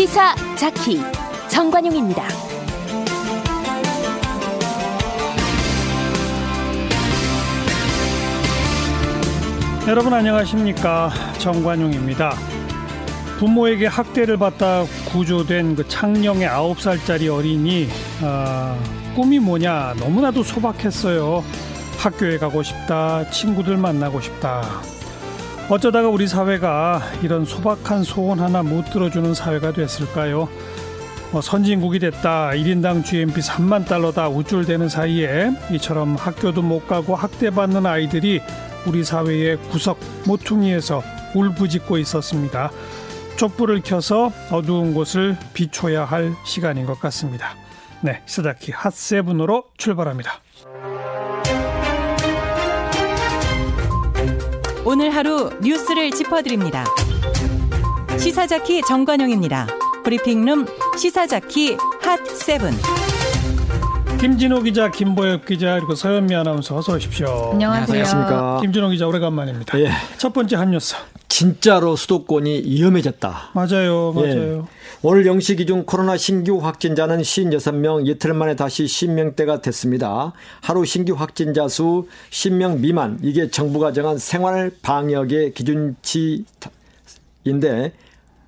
시사 자키 정관용입니다. 여러분 안녕하십니까 정관용입니다. 부모에게 학대를 받다 구조된 그 창녕의 9살짜리 어린이 아, 꿈이 뭐냐 너무나도 소박했어요. 학교에 가고 싶다 친구들 만나고 싶다 어쩌다가 우리 사회가 이런 소박한 소원 하나 못 들어주는 사회가 됐을까요? 뭐 선진국이 됐다. 1인당 GMP 3만 달러다 우쭐대는 사이에 이처럼 학교도 못 가고 학대받는 아이들이 우리 사회의 구석 모퉁이에서 울부짖고 있었습니다. 촛불을 켜서 어두운 곳을 비춰야 할 시간인 것 같습니다. 네, 스다키 핫세븐으로 출발합니다. 오늘 하루 뉴스를 짚어드립니다. 시사자키 정관용입니다. 브리핑룸 시사자키 Hot Seven. 김진호 기자, 김보엽 기자 그리고 서현미 아나운서 어서 오십시오. 안녕하세요. 안녕하십니까. 김진호 기자 오래간만입니다. 예. 첫 번째 한 뉴스. 진짜로 수도권이 위험해졌다. 맞아요, 예. 맞아요. 오늘 0시 기준 코로나 신규 확진자는 56명, 이틀 만에 다시 50명대가 됐습니다. 하루 신규 확진자 수 50명 미만, 이게 정부가 정한 생활 방역의 기준치인데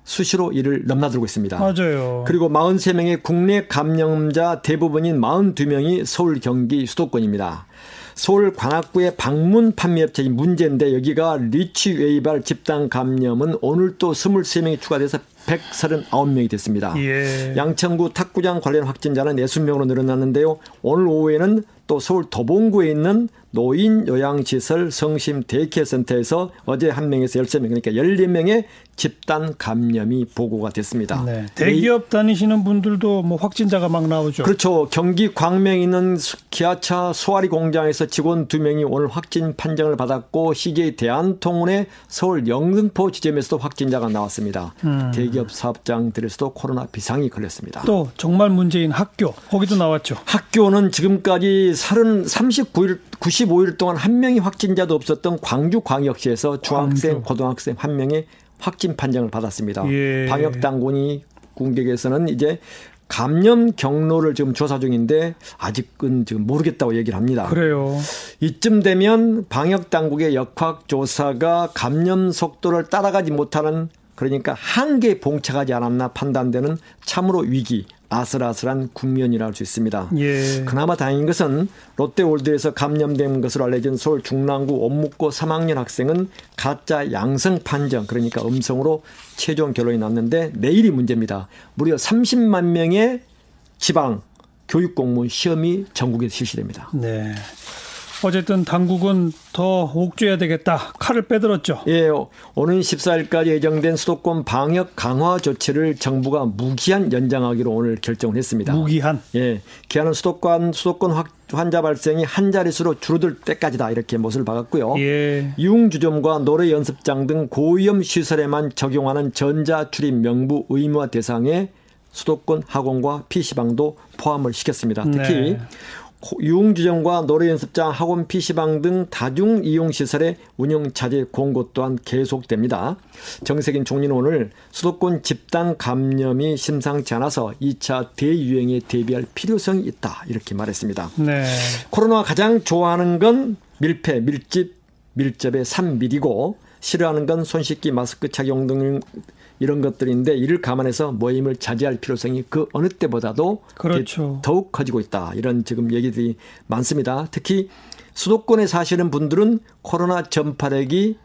수시로 이를 넘나들고 있습니다. 맞아요. 그리고 43명의 국내 감염자 대부분인 42명이 서울, 경기, 수도권입니다. 서울 관악구의 방문 판매업체인 문제인데 여기가 리치웨이발 집단 감염은 오늘 또 23명이 추가돼서 139명이 됐습니다. 예. 양천구 탁구장 관련 확진자는 60명으로 늘어났는데요. 오늘 오후에는 또 서울 도봉구에 있는 노인 요양시설 성심 데이케어 센터에서 어제 한 명에서 13명 그러니까 14명의 집단 감염이 보고가 됐습니다. 네. 대기업 다니시는 분들도 뭐 확진자가 막 나오죠. 그렇죠. 경기 광명에 있는 수- 기아차 소화리 공장에서 직원 두 명이 오늘 확진 판정을 받았고 CJ 대한통운의 서울 영등포 지점에서도 확진자가 나왔습니다. 대기업 사업장들에서도 코로나 비상이 걸렸습니다. 또 정말 문제인 학교 거기도 나왔죠. 학교는 지금까지 30, 39일, 95일 동안 한 명의 확진자도 없었던 광주광역시에서 중학생, 광주. 고등학생 한 명의 확진 판정을 받았습니다. 예. 방역 당국이 공격에서는 이제 감염 경로를 지금 조사 중인데 아직은 지금 모르겠다고 얘기를 합니다. 그래요. 이쯤 되면 방역 당국의 역학 조사가 감염 속도를 따라가지 못하는 그러니까 한계에 봉착하지 않았나 판단되는 참으로 위기 아슬아슬한 국면이라 할 수 있습니다. 예. 그나마 다행인 것은 롯데월드에서 감염된 것으로 알려진 서울 중랑구 온묵고 3학년 학생은 가짜 양성 판정 그러니까 음성으로 최종 결론이 났는데 내일이 문제입니다. 무려 30만 명의 지방 교육 공무원 시험이 전국에 실시됩니다. 네. 어쨌든 당국은 더 옥죄야 되겠다. 칼을 빼들었죠. 예, 오는 14일까지 예정된 수도권 방역 강화 조치를 정부가 무기한 연장하기로 오늘 결정을 했습니다. 무기한. 예, 기한은 수도권 수도권 확- 환자 발생이 한 자릿수로 줄어들 때까지다 이렇게 못을 박았고요. 예. 유흥주점과 노래 연습장 등 고위험 시설에만 적용하는 전자 출입 명부 의무화 대상에 수도권 학원과 PC방도 포함을 시켰습니다. 특히 네. 고- 유흥주점과 노래 연습장, 학원, PC방 등 다중 이용 시설의 운영 차질 공고 또한 계속됩니다. 정세균 총리는 오늘 수도권 집단 감염이 심상치 않아서 2차 대유행에 대비할 필요성이 있다 이렇게 말했습니다. 네. 코로나가 가장 좋아하는 건 밀폐, 밀집, 밀접의 3밀이고 싫어하는 건 손 씻기, 마스크 착용 등 이런 것들인데 이를 감안해서 모임을 자제할 필요성이 그 어느 때보다도 그렇죠. 더욱 커지고 있다. 이런 지금 얘기들이 많습니다. 특히 수도권에 사시는 분들은 코로나 전파력이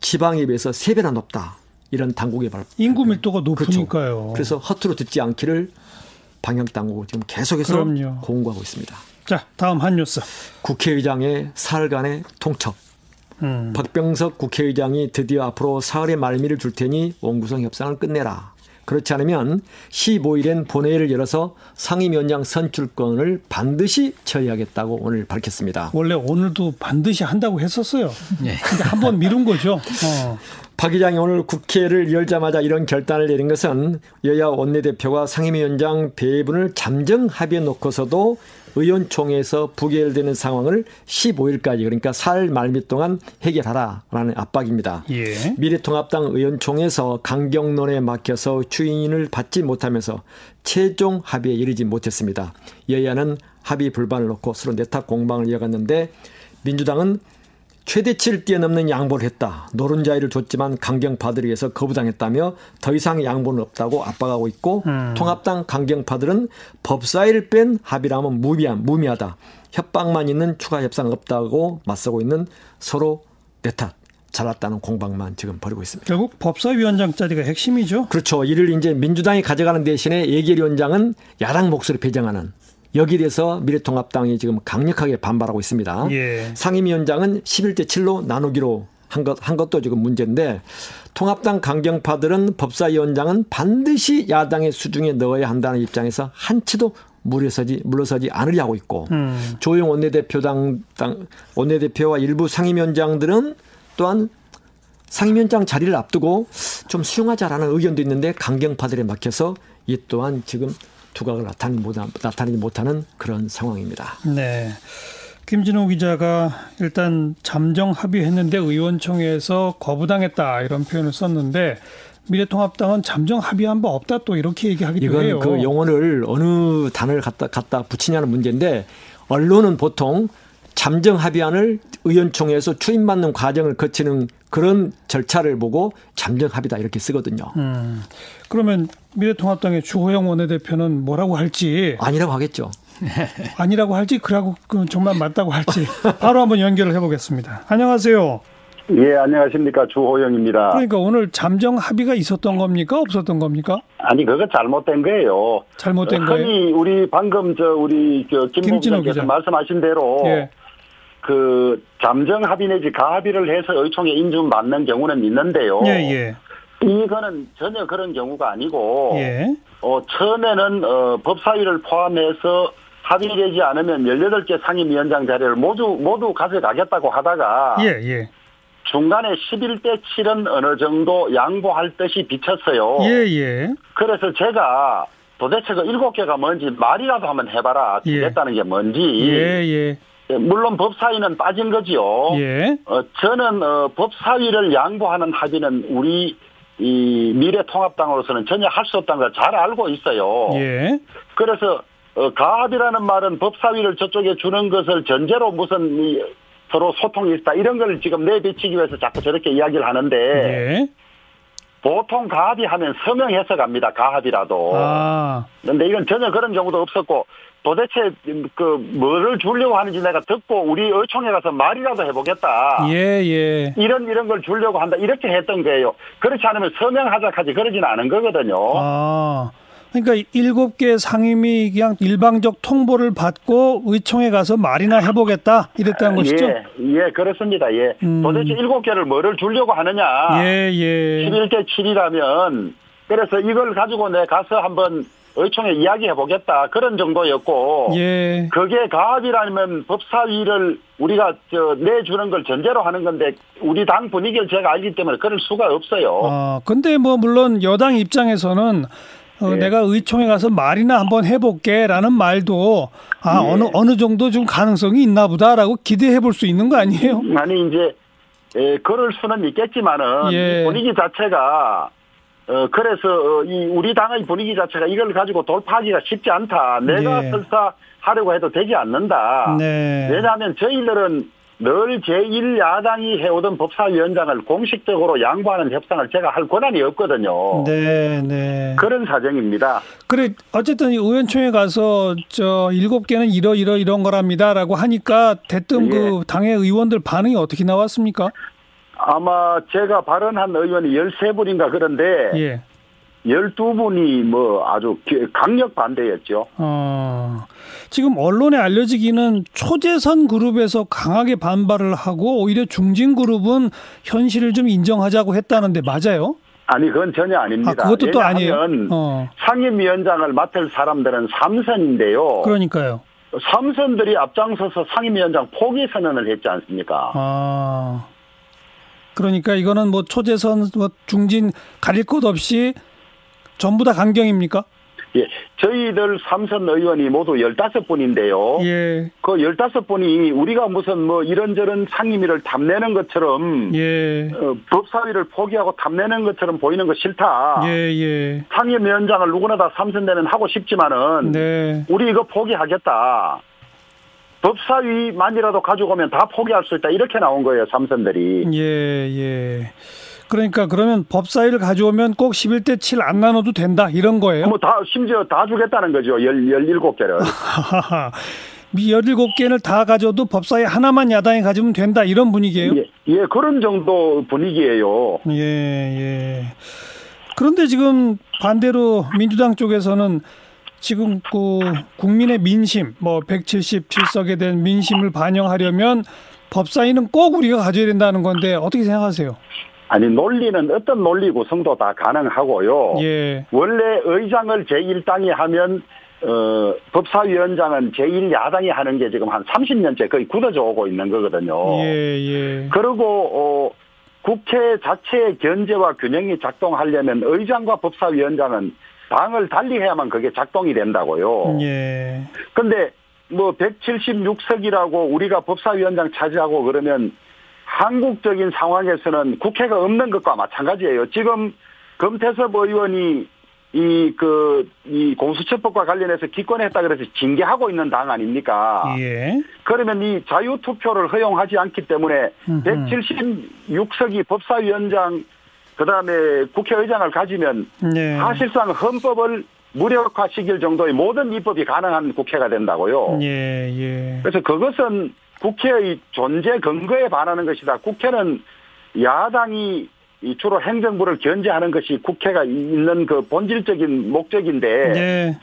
지방에 비해서 3배나 높다. 이런 당국의 발. 인구 밀도가 그렇죠. 높으니까요. 그래서 허투루 듣지 않기를 방역 당국은 지금 계속해서 그럼요. 공고하고 있습니다. 자, 다음 한 뉴스. 국회의장의 사흘 간의 통첩. 음. 박병석 국회의장이 드디어 앞으로 사흘의 말미를 줄 테니 원구성 협상을 끝내라. 그렇지 않으면 15일엔 본회의를 열어서 상임위원장 선출권을 반드시 처리하겠다고 오늘 밝혔습니다. 원래 오늘도 반드시 한다고 했었어요. 네. 근데 한 번 미룬 거죠. 어. 박 의장이 오늘 국회를 열자마자 이런 결단을 내린 것은 여야 원내대표가 상임위원장 배분을 잠정 합의해 놓고서도 의원총회에서 부결되는 상황을 15일까지 그러니까 살 말미 동안 해결하라라는 압박입니다. 예. 미래통합당 의원총회에서 강경론에 막혀서 추인을 받지 못하면서 최종 합의에 이르지 못했습니다. 여야는 합의 불반을 놓고 서로 내탁 공방을 이어갔는데 민주당은 최대치를 뛰어넘는 양보를 했다. 노른자위를 줬지만 강경파들에 의해서 거부당했다며 더 이상 양보는 없다고 압박하고 있고 음. 통합당 강경파들은 법사위를 뺀 합의라면 무미한, 무미하다. 협박만 있는 추가 협상 없다고 맞서고 있는 서로 내탓 잘났다는 공방만 지금 벌이고 있습니다. 결국 법사위원장 자리가 핵심이죠. 그렇죠. 이를 이제 민주당이 가져가는 대신에 예결위원장은 야당 목소리 배정하는 여기에 대해서 미래통합당이 지금 강력하게 반발하고 있습니다. 예. 상임위원장은 11대 7로 나누기로 한, 것, 한 것도 지금 문제인데 통합당 강경파들은 법사위원장은 반드시 야당의 수중에 넣어야 한다는 입장에서 한치도 물러서지 물러서지 않으려 하고 있고 음. 조영 원내대표당 당, 원내대표와 일부 상임위원장들은 또한 상임위원장 자리를 앞두고 좀 수용하자라는 의견도 있는데 강경파들에 막혀서 이 또한 지금 두각을 나타내지, 못, 나타내지 못하는 그런 상황입니다. 네. 김진호 기자가 일단 잠정 합의했는데 의원총회에서 거부당했다 이런 표현을 썼는데 미래통합당은 잠정 합의한 바 없다 또 이렇게 얘기하기도 이건 해요. 그 용어를 어느 단어를 갖다 갖다 붙이냐는 문제인데 언론은 보통 잠정 합의안을 의원총회에서 추임받는 과정을 거치는 그런 절차를 보고 잠정 합의다 이렇게 쓰거든요. 음, 그러면 미래통합당의 주호영 원내대표는 뭐라고 할지 아니라고 하겠죠. 아니라고 할지 그라고 그 정말 맞다고 할지 바로 한번 연결을 해보겠습니다. 안녕하세요. 예, 안녕하십니까. 주호영입니다. 그러니까 오늘 잠정 합의가 있었던 겁니까 없었던 겁니까? 아니, 그거 잘못된 거예요. 잘못된 거예요. 흔히 우리 방금 저 우리 저 김진호 기자. 말씀하신 대로 예. 그 잠정 합의 내지 가합의를 해서 의총에 인준받는 경우는 있는데요. 예, 예. 이거는 전혀 그런 경우가 아니고 예. 어, 처음에는 어, 법사위를 포함해서 합의되지 않으면 18개 상임위원장 자리를 모두 모두 가져가겠다고 하다가 예, 예. 중간에 11대 7은 어느 정도 양보할 듯이 비쳤어요. 예, 예. 그래서 제가 도대체 그 일곱 개가 뭔지 말이라도 한번 해봐라. 예. 주겠다는 게 뭔지. 예, 예. 예, 물론 법사위는 빠진 거지요. 예. 어, 저는 어, 법사위를 양보하는 합의는 우리 이 미래통합당으로서는 전혀 할 수 없다는 걸 잘 알고 있어요. 예. 그래서 어, 가합이라는 말은 법사위를 저쪽에 주는 것을 전제로 무슨 이 서로 소통이 있다 이런 걸 지금 내비치기 위해서 자꾸 저렇게 이야기를 하는데 예. 보통 가합이 하면 서명해서 갑니다. 가합이라도. 아, 근데 이건 전혀 그런 경우도 없었고 도대체 그 뭐를 주려고 하는지 내가 듣고 우리 의총에 가서 말이라도 해보겠다. 예, 예. 이런 이런 걸 주려고 한다 이렇게 했던 거예요. 그렇지 않으면 서명하자까지 그러지는 않은 거거든요. 아. 그러니까 일곱 개 상임위 그냥 일방적 통보를 받고 의총에 가서 말이나 해보겠다 이랬다는 것이죠. 예, 예, 그렇습니다. 예. 음. 도대체 일곱 개를 뭐를 주려고 하느냐. 예, 예. 11대 7이라면 그래서 이걸 가지고 내 가서 한번 의총에 이야기해 보겠다 그런 정도였고 예. 그게 가합이라면 법사위를 우리가 저 내주는 걸 전제로 하는 건데 우리 당 분위기를 제가 알기 때문에 그럴 수가 없어요. 아, 근데 뭐 물론 여당 입장에서는 어, 예. 내가 의총에 가서 말이나 한번 해볼게라는 말도 아 예. 어느 어느 정도 좀 가능성이 있나 보다라고 기대해 볼 수 있는 거 아니에요? 아니 이제 에, 그럴 수는 있겠지만은 예. 이 분위기 자체가 어 그래서 어, 이 우리 당의 분위기 자체가 이걸 가지고 돌파하기가 쉽지 않다. 내가 예. 설사 하려고 해도 되지 않는다. 네. 왜냐하면 저희들은 늘 제1야당이 해오던 법사위원장을 공식적으로 양보하는 협상을 제가 할 권한이 없거든요. 네, 네. 그런 사정입니다. 그래 어쨌든 이 의원총회 가서 저 일곱 개는 이러 이러 이런 거랍니다라고 하니까 대뜸 예. 그 당의 의원들 반응이 어떻게 나왔습니까? 아마 제가 발언한 의원이 13분인가 그런데 예. 12분이 뭐 아주 기- 강력 반대였죠. 어, 지금 언론에 알려지기는 초재선 그룹에서 강하게 반발을 하고 오히려 중진 그룹은 현실을 좀 인정하자고 했다는데 맞아요? 아니 그건 전혀 아닙니다. 아, 그것도 또 아니에요. 어, 상임위원장을 맡을 사람들은 삼선인데요. 그러니까요. 삼선들이 앞장서서 상임위원장 포기 선언을 했지 않습니까? 아, 그러니까 이거는 뭐 초재선, 뭐 중진 가릴 것 없이 전부 다 강경입니까? 예, 저희들 삼선 의원이 모두 15분인데요. 예, 그 15분이 우리가 무슨 뭐 이런저런 상임위를 탐내는 것처럼 예, 어, 법사위를 포기하고 탐내는 것처럼 보이는 거 싫다. 예, 예. 상임위원장을 누구나 다 삼선되는 하고 싶지만은 네. 우리 이거 포기하겠다. 법사위만이라도 가지고 오면 다 포기할 수 있다. 이렇게 나온 거예요, 삼선들이. 예, 예. 그러니까 그러면 법사위를 가져오면 꼭 11대 7 안 나눠도 된다 이런 거예요? 뭐 다, 심지어 다 주겠다는 거죠. 열, 17개를. 하하하. 미 17개를 다 가져도 법사위 하나만 야당이 가지면 된다 이런 분위기예요? 예, 예, 그런 정도 분위기예요. 예, 예. 그런데 지금 반대로 민주당 쪽에서는 지금 그 국민의 민심, 뭐 177석에 대한 민심을 반영하려면 법사위는 꼭 우리가 가져야 된다는 건데 어떻게 생각하세요? 아니, 논리는 어떤 논리 구성도 다 가능하고요. 예, 원래 의장을 제1당이 하면 어, 법사위원장은 제1야당이 하는 게 지금 한 30년째 거의 굳어져 오고 있는 거거든요. 예, 예. 그리고 어, 국회 자체의 견제와 균형이 작동하려면 의장과 법사위원장은 당을 달리해야만 그게 작동이 된다고요. 예, 근데 뭐 176석이라고 우리가 법사위원장 차지하고 그러면 한국적인 상황에서는 국회가 없는 것과 마찬가지예요. 지금 금태섭 의원이 이 그 이 공수처법과 관련해서 기권했다 그래서 징계하고 있는 당 아닙니까? 예. 그러면 이 자유 투표를 허용하지 않기 때문에 음흠. 176석이 법사위원장 그다음에 국회의장을 가지면 예. 사실상 헌법을 무력화시킬 정도의 모든 입법이 가능한 국회가 된다고요. 예, 예. 그래서 그것은 국회의 존재 근거에 반하는 것이다. 국회는 야당이 이 주로 행정부를 견제하는 것이 국회가 있는 그 본질적인 목적인데 예.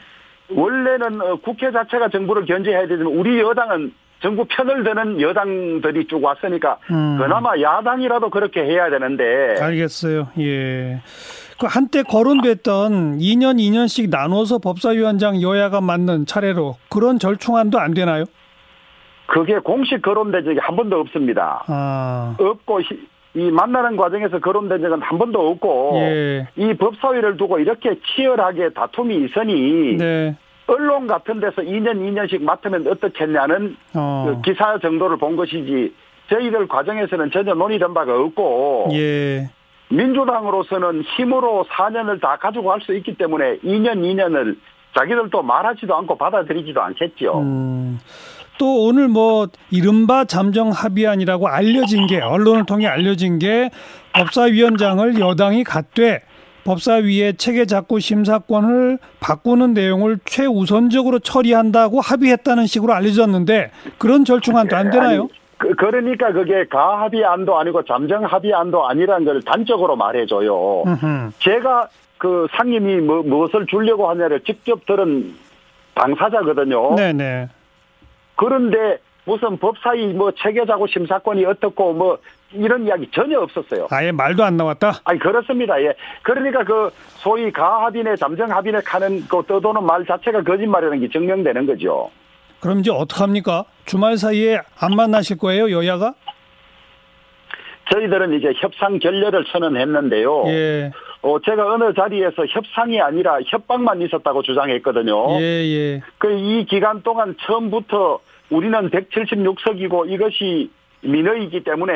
원래는 어, 국회 자체가 정부를 견제해야 되지만 우리 여당은 정부 편을 드는 여당들이 쭉 왔으니까 음. 그나마 야당이라도 그렇게 해야 되는데 알겠어요. 예. 그 한때 거론됐던 2년 2년씩 나눠서 법사위원장 여야가 맡는 차례로 그런 절충안도 안 되나요? 그게 공식 거론된 적이 한 번도 없습니다. 아. 없고 히- 이 만나는 과정에서 거론된 적은 한 번도 없고 예. 이 법사위를 두고 이렇게 치열하게 다툼이 있으니 네. 언론 같은 데서 2년 2년씩 맡으면 어떻겠냐는 어. 그 기사 정도를 본 것이지 저희들 과정에서는 전혀 논의된 바가 없고 예. 민주당으로서는 힘으로 4년을 다 가지고 갈수 있기 때문에 2년 2년을 자기들도 말하지도 않고 받아들이지도 않겠죠. 음. 또 오늘 뭐 이른바 잠정 합의안이라고 알려진 게 언론을 통해 알려진 게 법사위원장을 여당이 갖되 법사위의 체계 작구 심사권을 바꾸는 내용을 최우선적으로 처리한다고 합의했다는 식으로 알려졌는데 그런 절충안도 안 되나요? 아니, 그, 그러니까 그게 가합의안도 아니고 잠정 합의안도 아니라는 걸 단적으로 말해줘요. 음흠. 제가 그 상임이 뭐, 무엇을 주려고 하냐를 직접 들은 당사자거든요. 네네. 그런데 무슨 법사위 뭐 체계자고 심사권이 어떻고 뭐 이런 이야기 전혀 없었어요. 아예 말도 안 나왔다. 아니 그렇습니다. 예. 그러니까 그 소위 가합의네 잠정합의네 하는 그 떠도는 말 자체가 거짓말이라는 게 증명되는 거죠. 그럼 이제 어떡합니까? 주말 사이에 안 만나실 거예요, 여야가? 저희들은 이제 협상 결렬을 선언했는데요. 예. 어, 제가 어느 자리에서 협상이 아니라 협박만 있었다고 주장했거든요. 예, 예. 그 이 기간 동안 처음부터 우리는 176석이고 이것이 민의이기 때문에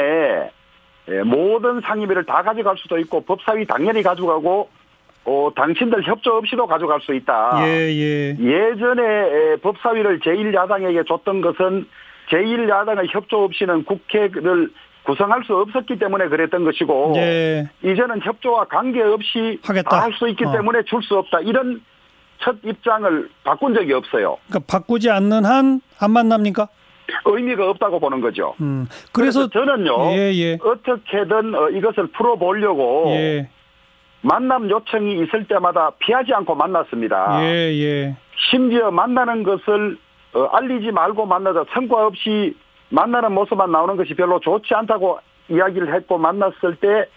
예, 모든 상임위를 다 가져갈 수도 있고 법사위 당연히 가져가고 어, 당신들 협조 없이도 가져갈 수 있다. 예, 예. 예전에 에, 법사위를 제1야당에게 줬던 것은 제1야당의 협조 없이는 국회를 구성할 수 없었기 때문에 그랬던 것이고 예. 이제는 협조와 관계없이. 할 수 있기 어. 때문에 줄 수 없다. 이런 첫 입장을 바꾼 적이 없어요. 그러니까 바꾸지 않는 한 안 만납니까? 의미가 없다고 보는 거죠. 음. 그래서, 그래서 저는요. 예, 예. 어떻게든 어, 이것을 풀어보려고 예. 만남 요청이 있을 때마다 피하지 않고 만났습니다. 예, 예. 심지어 만나는 것을 어, 알리지 말고 만나자 성과 없이 만나는 모습만 나오는 것이 별로 좋지 않다고 이야기를 했고 만났을 때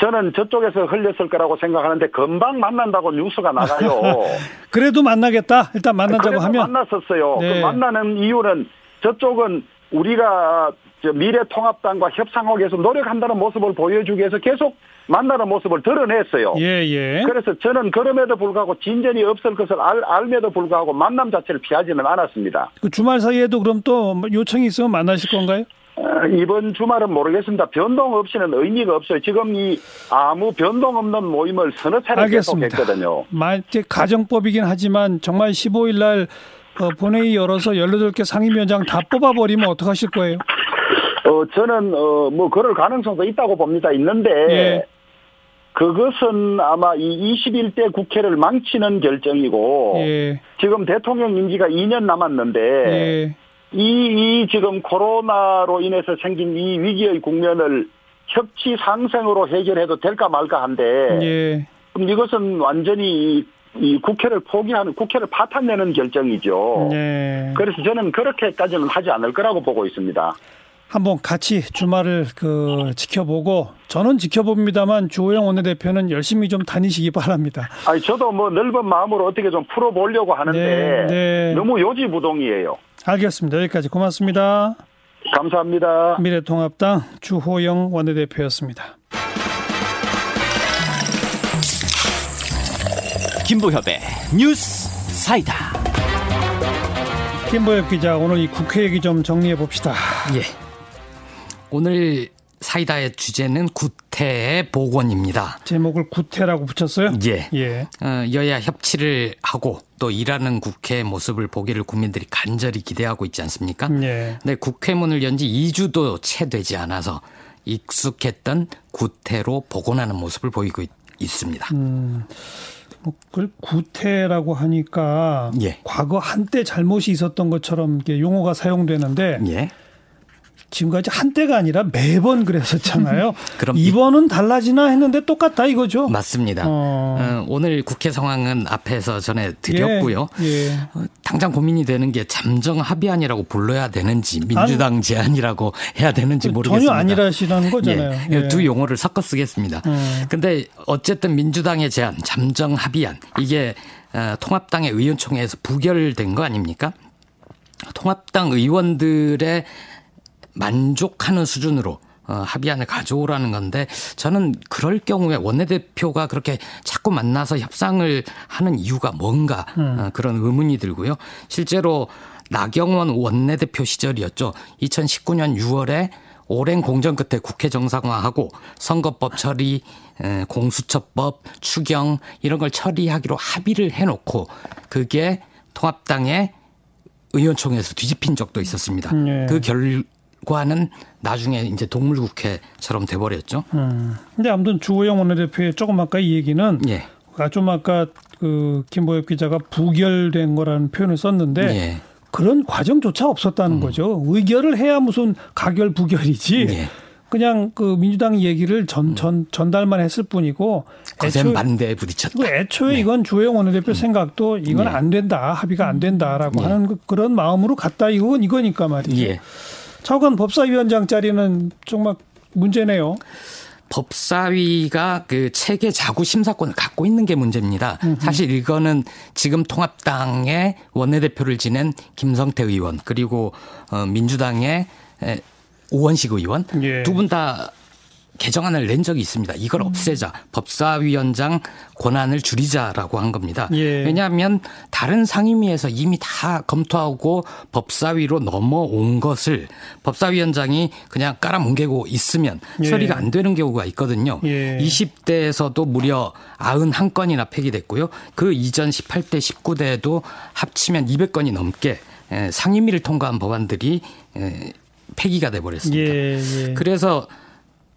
저는 저쪽에서 흘렸을 거라고 생각하는데 금방 만난다고 뉴스가 나가요. 그래도 만나겠다. 일단 만나자고 하면 만났었어요. 네. 그 만나는 이유는 저쪽은 우리가 미래통합당과 협상하기 위해서 노력한다는 모습을 보여주기 위해서 계속 만나는 모습을 드러냈어요. 예, 예. 그래서 저는 그럼에도 불구하고 진전이 없을 것을 알, 알면도 불구하고 만남 자체를 피하지는 않았습니다. 그 주말 사이에도 그럼 또 요청이 있으면 만나실 건가요? 어, 이번 주말은 모르겠습니다. 변동 없이는 의미가 없어요. 지금 이 아무 변동 없는 모임을 서너 차례 알겠습니다. 계속했거든요. 이제 가정법이긴 하지만 정말 15일 날 어, 본회의 열어서 18개 상임위원장 다 뽑아버리면 어떡하실 거예요? 어, 저는, 어, 뭐, 그럴 가능성도 있다고 봅니다. 있는데, 예. 그것은 아마 이 21대 국회를 망치는 결정이고, 예. 지금 대통령 임기가 2년 남았는데, 예. 이, 이 지금 코로나로 인해서 생긴 이 위기의 국면을 협치 상생으로 해결해도 될까 말까 한데, 예. 그럼 이것은 완전히 이, 이 국회를 포기하는, 국회를 파탄내는 결정이죠. 예. 그래서 저는 그렇게까지는 하지 않을 거라고 보고 있습니다. 한번 같이 주말을 그 지켜보고 저는 지켜봅니다만 주호영 원내대표는 열심히 좀 다니시기 바랍니다. 아니 저도 뭐 넓은 마음으로 어떻게 좀 풀어보려고 하는데 네, 네. 너무 요지부동이에요. 알겠습니다. 여기까지 고맙습니다. 감사합니다. 미래통합당 주호영 원내대표였습니다. 김보협의 뉴스 사이다. 김보엽 기자 오늘 이 국회 얘기 좀 정리해 봅시다. 예. 오늘 사이다의 주제는 구태의 복원입니다. 제목을 구태라고 붙였어요? 예. 예. 어, 여야 협치를 하고 또 일하는 국회 모습을 보기를 국민들이 간절히 기대하고 있지 않습니까? 예. 근데 국회 문을 연 지 2주도 채 되지 않아서 익숙했던 구태로 복원하는 모습을 보이고 있, 있습니다. 음, 뭐 그걸 구태라고 하니까 예. 과거 한때 잘못이 있었던 것처럼 용어가 사용되는데 예. 지금까지 한때가 아니라 매번 그랬었잖아요. 그럼 이- 이번은 달라지나 했는데 똑같다 이거죠. 맞습니다. 어. 어, 오늘 국회 상황은 앞에서 전해 드렸고요. 예. 예. 어, 당장 고민이 되는 게 잠정 합의안이라고 불러야 되는지 민주당 제안이라고 해야 되는지 모르겠습니다. 전혀 아니라시라는 거잖아요. 예, 예. 두 용어를 섞어 쓰겠습니다. 음. 근데 어쨌든 민주당의 제안, 잠정 합의안 이게 어, 통합당의 의원총회에서 부결된 거 아닙니까? 통합당 의원들의 만족하는 수준으로 어, 합의안을 가져오라는 건데 저는 그럴 경우에 원내대표가 그렇게 자꾸 만나서 협상을 하는 이유가 뭔가 어, 그런 의문이 들고요. 실제로 나경원 원내대표 시절이었죠. 2019년 6월에 오랜 공정 끝에 국회 정상화하고 선거법 처리, 에, 공수처법, 추경 이런 걸 처리하기로 합의를 해놓고 그게 통합당의 의원총회에서 뒤집힌 적도 있었습니다. 예. 그결 과는 나중에 이제 동물국회처럼 돼버렸죠. 음. 근데 아무튼 주호영 원내대표의 조금 아까 이 얘기는 예. 아, 좀 아까 그 김보엽 기자가 부결된 거라는 표현을 썼는데 예. 그런 과정조차 없었다는 거죠. 의결을 해야 무슨 가결 부결이지. 예. 그냥 그 민주당 얘기를 전, 전, 전달만 했을 뿐이고. 거센 반대에 부딪혔다. 그 애초에 이건 주호영 원내대표 생각도 이건 네. 안 된다. 합의가 안 된다라고 예. 하는 그- 그런 마음으로 갔다. 이건 이거니까 말이죠. 예. 차관 법사위원장 자리는 정말 문제네요. 법사위가 그 체계 자구 심사권을 갖고 있는 게 문제입니다. 사실 이거는 지금 통합당의 원내대표를 지낸 김성태 의원 그리고 어 민주당의 에, 오원식 의원 예. 두분 다 개정안을 낸 적이 있습니다. 이걸 없애자 법사위원장 권한을 줄이자라고 한 겁니다. 예. 왜냐하면 다른 상임위에서 이미 다 검토하고 법사위로 넘어온 것을 법사위원장이 그냥 깔아뭉개고 있으면 예. 처리가 안 되는 경우가 있거든요. 예. 20대에서도 무려 91건이나 폐기됐고요. 그 이전 18대, 19대에도 합치면 200건이 넘게 에, 상임위를 통과한 법안들이 에, 폐기가 돼 버렸습니다. 예, 예. 그래서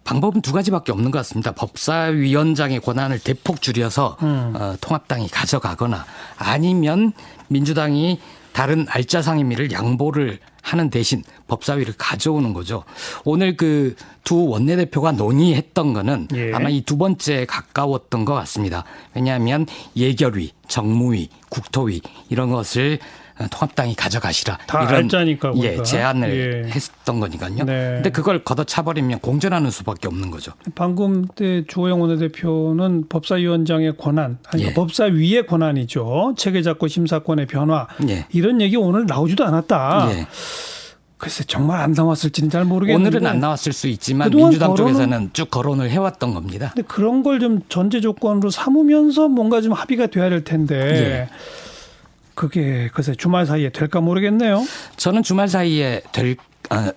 방법은 두 가지밖에 없는 것 같습니다. 법사위원장의 권한을 대폭 줄여서 음. 어, 통합당이 가져가거나 아니면 민주당이 다른 알짜 상임위를 양보를 하는 대신 법사위를 가져오는 거죠. 오늘 그 두 원내대표가 논의했던 거는 예. 아마 이 두 번째에 가까웠던 것 같습니다. 왜냐하면 예결위, 정무위, 국토위 이런 것을 어, 통합당이 가져가시라 다 이런 알짜니까, 예. 제안을 예. 했던 거니까요. 네. 근데 그걸 걷어차버리면 공전하는 수밖에 없는 거죠. 방금 때 주호영 원내대표는 법사위원장의 권한, 아니 예. 법사위의 권한이죠. 체계작고 심사권의 변화 예. 이런 얘기 오늘 나오지도 않았다. 예. 글쎄 정말 안 나왔을지는 잘 모르겠는데 오늘은 안 나왔을 수 있지만 민주당 거론은- 쪽에서는 쭉 거론을 해왔던 겁니다. 근데 그런 걸 좀 전제 조건으로 삼으면서 뭔가 좀 합의가 돼야 될 텐데 예. 그게 글쎄 주말 사이에 될까 모르겠네요. 저는 주말 사이에 될, 아,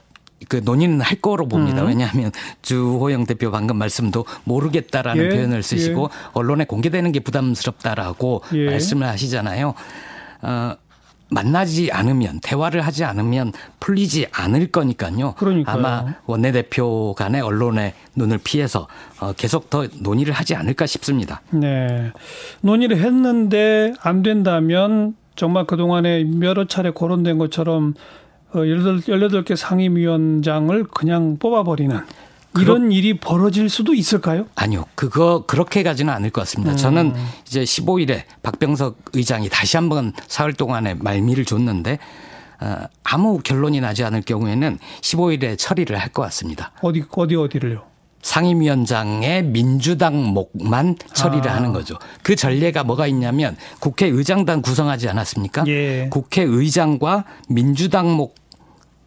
그 논의는 할 거로 봅니다. 음. 왜냐하면 주호영 대표 방금 말씀도 모르겠다라는 예, 표현을 쓰시고 예. 언론에 공개되는 게 부담스럽다라고 예. 말씀을 하시잖아요. 어, 만나지 않으면 대화를 하지 않으면 풀리지 않을 거니까요. 그러니까요. 아마 원내대표 간의 언론의 눈을 피해서 어, 계속 더 논의를 하지 않을까 싶습니다. 네. 논의를 했는데 안 된다면 정말 그동안에 여러 차례 거론된 것처럼 어, 18개 상임위원장을 그냥 뽑아버리는 이런 일이 벌어질 수도 있을까요? 아니요. 그거 그렇게 가지는 않을 것 같습니다. 저는 이제 15일에 박병석 의장이 다시 한번 사흘 동안의 말미를 줬는데 어, 아무 결론이 나지 않을 경우에는 15일에 처리를 할 것 같습니다. 어디 어디 어디를요? 상임위원장의 민주당 목만 처리를 아. 하는 거죠. 그 전례가 뭐가 있냐면 국회의장단 구성하지 않았습니까? 예. 국회의장과 민주당 목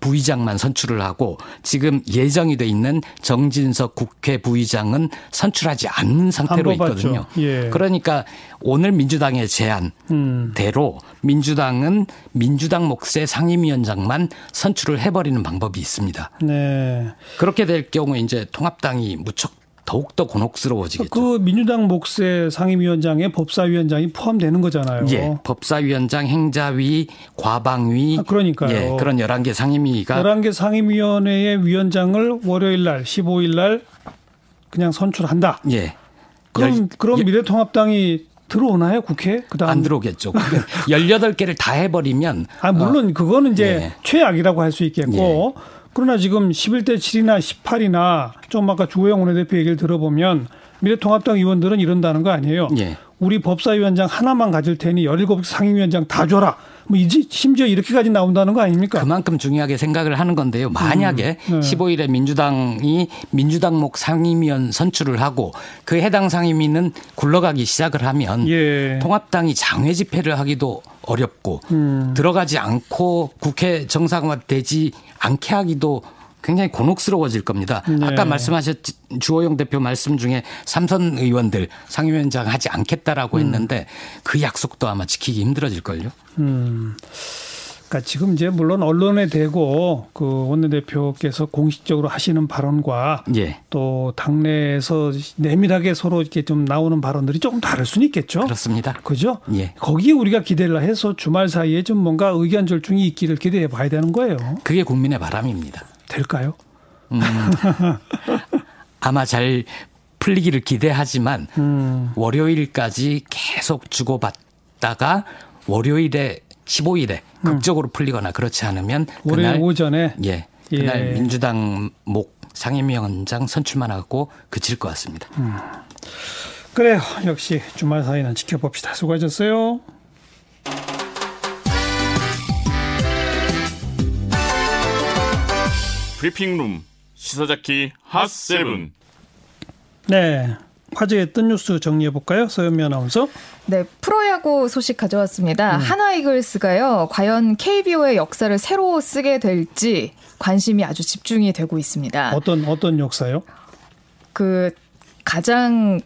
부의장만 선출을 하고 지금 예정이 돼 있는 정진석 국회 부의장은 선출하지 않는 상태로. 있거든요. 예. 그러니까 오늘 민주당의 제안대로 음. 민주당은 민주당 몫의 상임위원장만 선출을 해버리는 방법이 있습니다. 네. 그렇게 될 경우에 이제 통합당이 무척 더욱더 곤혹스러워지겠죠. 그 민주당 몫의 상임위원장에 법사위원장이 포함되는 거잖아요. 예, 법사위원장, 행자위, 과방위, 아, 그러니까요. 예, 그런 11개 상임위가 11개 상임위원회의 위원장을 월요일 날 15일 날 그냥 선출한다. 예. 그럼 열- 그럼 예, 미래통합당이 들어오나요, 국회? 그다음 안 들어오겠죠. 18개를 다 해버리면 아, 물론 그거는 이제 예. 최악이라고 할 수 있겠고 그러나 지금 11대 7이나 18이나 좀 아까 주호영 원내대표 얘기를 들어보면 미래통합당 의원들은 이런다는 거 아니에요. 예. 우리 법사위원장 하나만 가질 테니 17 상임위원장 다 줘라. 뭐 이제 심지어 이렇게까지 나온다는 거 아닙니까? 그만큼 중요하게 생각을 하는 건데요. 만약에 음, 네. 15일에 민주당이 민주당목 상임위원 선출을 하고 그 해당 상임위는 굴러가기 시작을 하면 예. 통합당이 장외 집회를 하기도 어렵고 음. 들어가지 않고 국회 정상화되지 않게 하기도 굉장히 곤혹스러워질 겁니다. 네. 아까 말씀하셨 주호영 대표 말씀 중에 삼선 의원들 상임위원장 하지 않겠다라고 음. 했는데 그 약속도 아마 지키기 힘들어질 걸요. 음. 그러니까 지금 이제 물론 언론에 대고 그 원내대표께서 공식적으로 하시는 발언과 예. 또 당내에서 내밀하게 서로 이렇게 좀 나오는 발언들이 조금 다를 수는 있겠죠. 그렇습니다. 그죠? 예. 거기에 우리가 기대를 해서 주말 사이에 좀 뭔가 의견 절충이 있기를 기대해 봐야 되는 거예요. 그게 국민의 바람입니다. 될까요? 아마 잘 풀리기를 기대하지만 음. 월요일까지 계속 주고받다가 월요일에 15일에 극적으로 풀리거나 그렇지 않으면 음. 그날 오전에 예 그날 예. 민주당 목 상임위원장 선출만 하고 그칠 것 같습니다. 음. 그래요. 역시 주말 사이는 지켜봅시다. 수고하셨어요. 브리핑룸 시사자키 핫세븐 네. 화제의 뜬 뉴스 정리해 볼까요? 서현미 아나운서. 네, 프로야구 소식 가져왔습니다. 음. 하나 이글스가요, 과연 KBO의 역사를 새로 쓰게 될지 관심이 아주 집중이 되고 있습니다. 어떤 어떤 역사요? 그 가장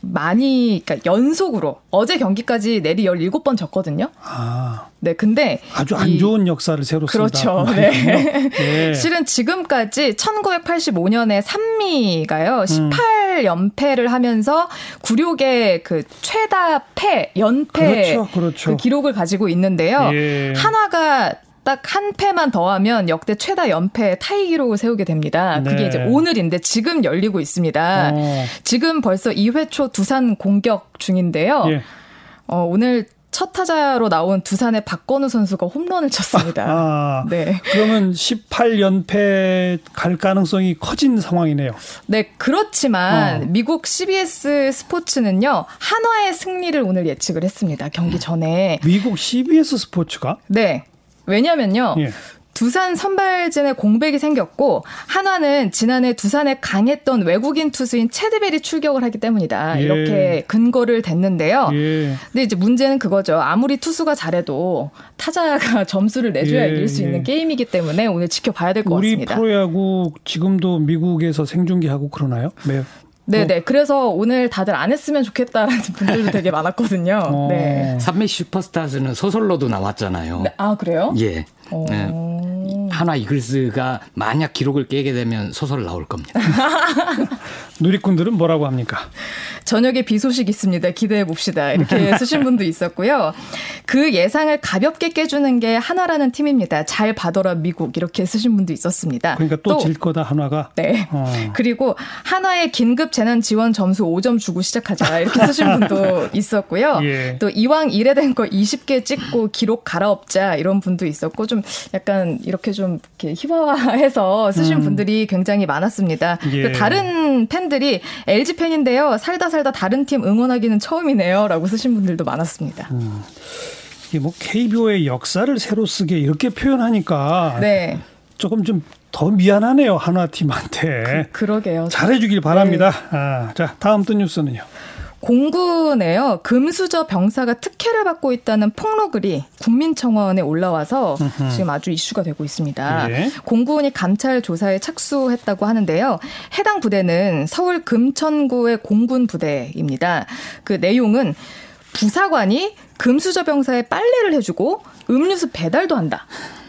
많이, 그러니까 연속으로 어제 경기까지 내리 17번 졌거든요. 아, 네, 근데 아주 안 이- 좋은 역사를 새로 쓴다. 그렇죠. 그 네. 네. 실은 지금까지 1985년에 산미가요, 음. 18연패를 하면서 굴욕의 그 최다 패, 연패 그렇죠, 그렇죠. 그 기록을 가지고 있는데요. 예. 하나가 딱 한 패만 더하면 역대 최다 연패 타이 기록을 세우게 됩니다. 네. 그게 이제 오늘인데 지금 열리고 있습니다. 어. 지금 벌써 2회 초 두산 공격 중인데요. 예. 어, 오늘 첫 타자로 나온 두산의 박건우 선수가 홈런을 쳤습니다. 아, 네. 그러면 18연패 갈 가능성이 커진 상황이네요. 네, 그렇지만 어. 미국 CBS 스포츠는요, 한화의 승리를 오늘 예측을 했습니다. 경기 전에. 미국 CBS 스포츠가 네. 왜냐면요. 예. 두산 선발진에 공백이 생겼고 한화는 지난해 두산에 강했던 외국인 투수인 체드벨이 출격을 하기 때문이다. 예. 이렇게 근거를 댔는데요. 예. 근데 이제 문제는 그거죠. 아무리 투수가 잘해도 타자가 점수를 내줘야 예, 이길 수 예. 있는 게임이기 때문에 오늘 지켜봐야 될것 우리 같습니다. 프로야구 지금도 미국에서 생중계하고 그러나요? 네. 네네. 그래서 오늘 다들 안 했으면 좋겠다라는 분들도 되게 많았거든요. 어. 네. 삼메 슈퍼스타즈는 소설로도 나왔잖아요. 네, 아 그래요? 예. 어. 네. 한화 이글스가 만약 기록을 깨게 되면 소설 나올 겁니다. 누리꾼들은 뭐라고 합니까? 저녁에 비 소식 있습니다. 기대해 봅시다. 이렇게 쓰신 분도 있었고요. 그 예상을 가볍게 깨주는 게 하나라는 팀입니다. 잘 봐둬라 미국 이렇게 쓰신 분도 있었습니다. 그러니까 또 질 거다 한화가. 네. 어. 그리고 하나의 긴급 재난 지원 점수 5점 주고 시작하자 이렇게 쓰신 분도 있었고요. 예. 또 이왕 이래 된 거 20개 찍고 기록 갈아엎자 이런 분도 있었고 좀 약간 이렇게 좀 이렇게 희화화해서 쓰신 분들이 굉장히 많았습니다. 음. 예. 또 다른 팬들이 LG 팬인데요. 살다 살다 다른 팀 응원하기는 처음이네요라고 쓰신 분들도 많았습니다. 음. 이게 뭐 KBO의 역사를 새로 쓰게 이렇게 표현하니까 네. 조금 좀 더 미안하네요 한화 팀한테. 그 러게요. 잘해주길 바랍니다. 네. 아, 자 다음 또 뉴스는요. 공군에요 금수저 병사가 특혜를 받고 있다는 폭로글이 국민청원에 올라와서 지금 아주 이슈가 되고 있습니다. 예. 공군이 감찰 조사에 착수했다고 하는데요. 해당 부대는 서울 금천구의 공군 부대입니다. 그 내용은 부사관이 금수저 병사에 빨래를 해주고 음료수 배달도 한다.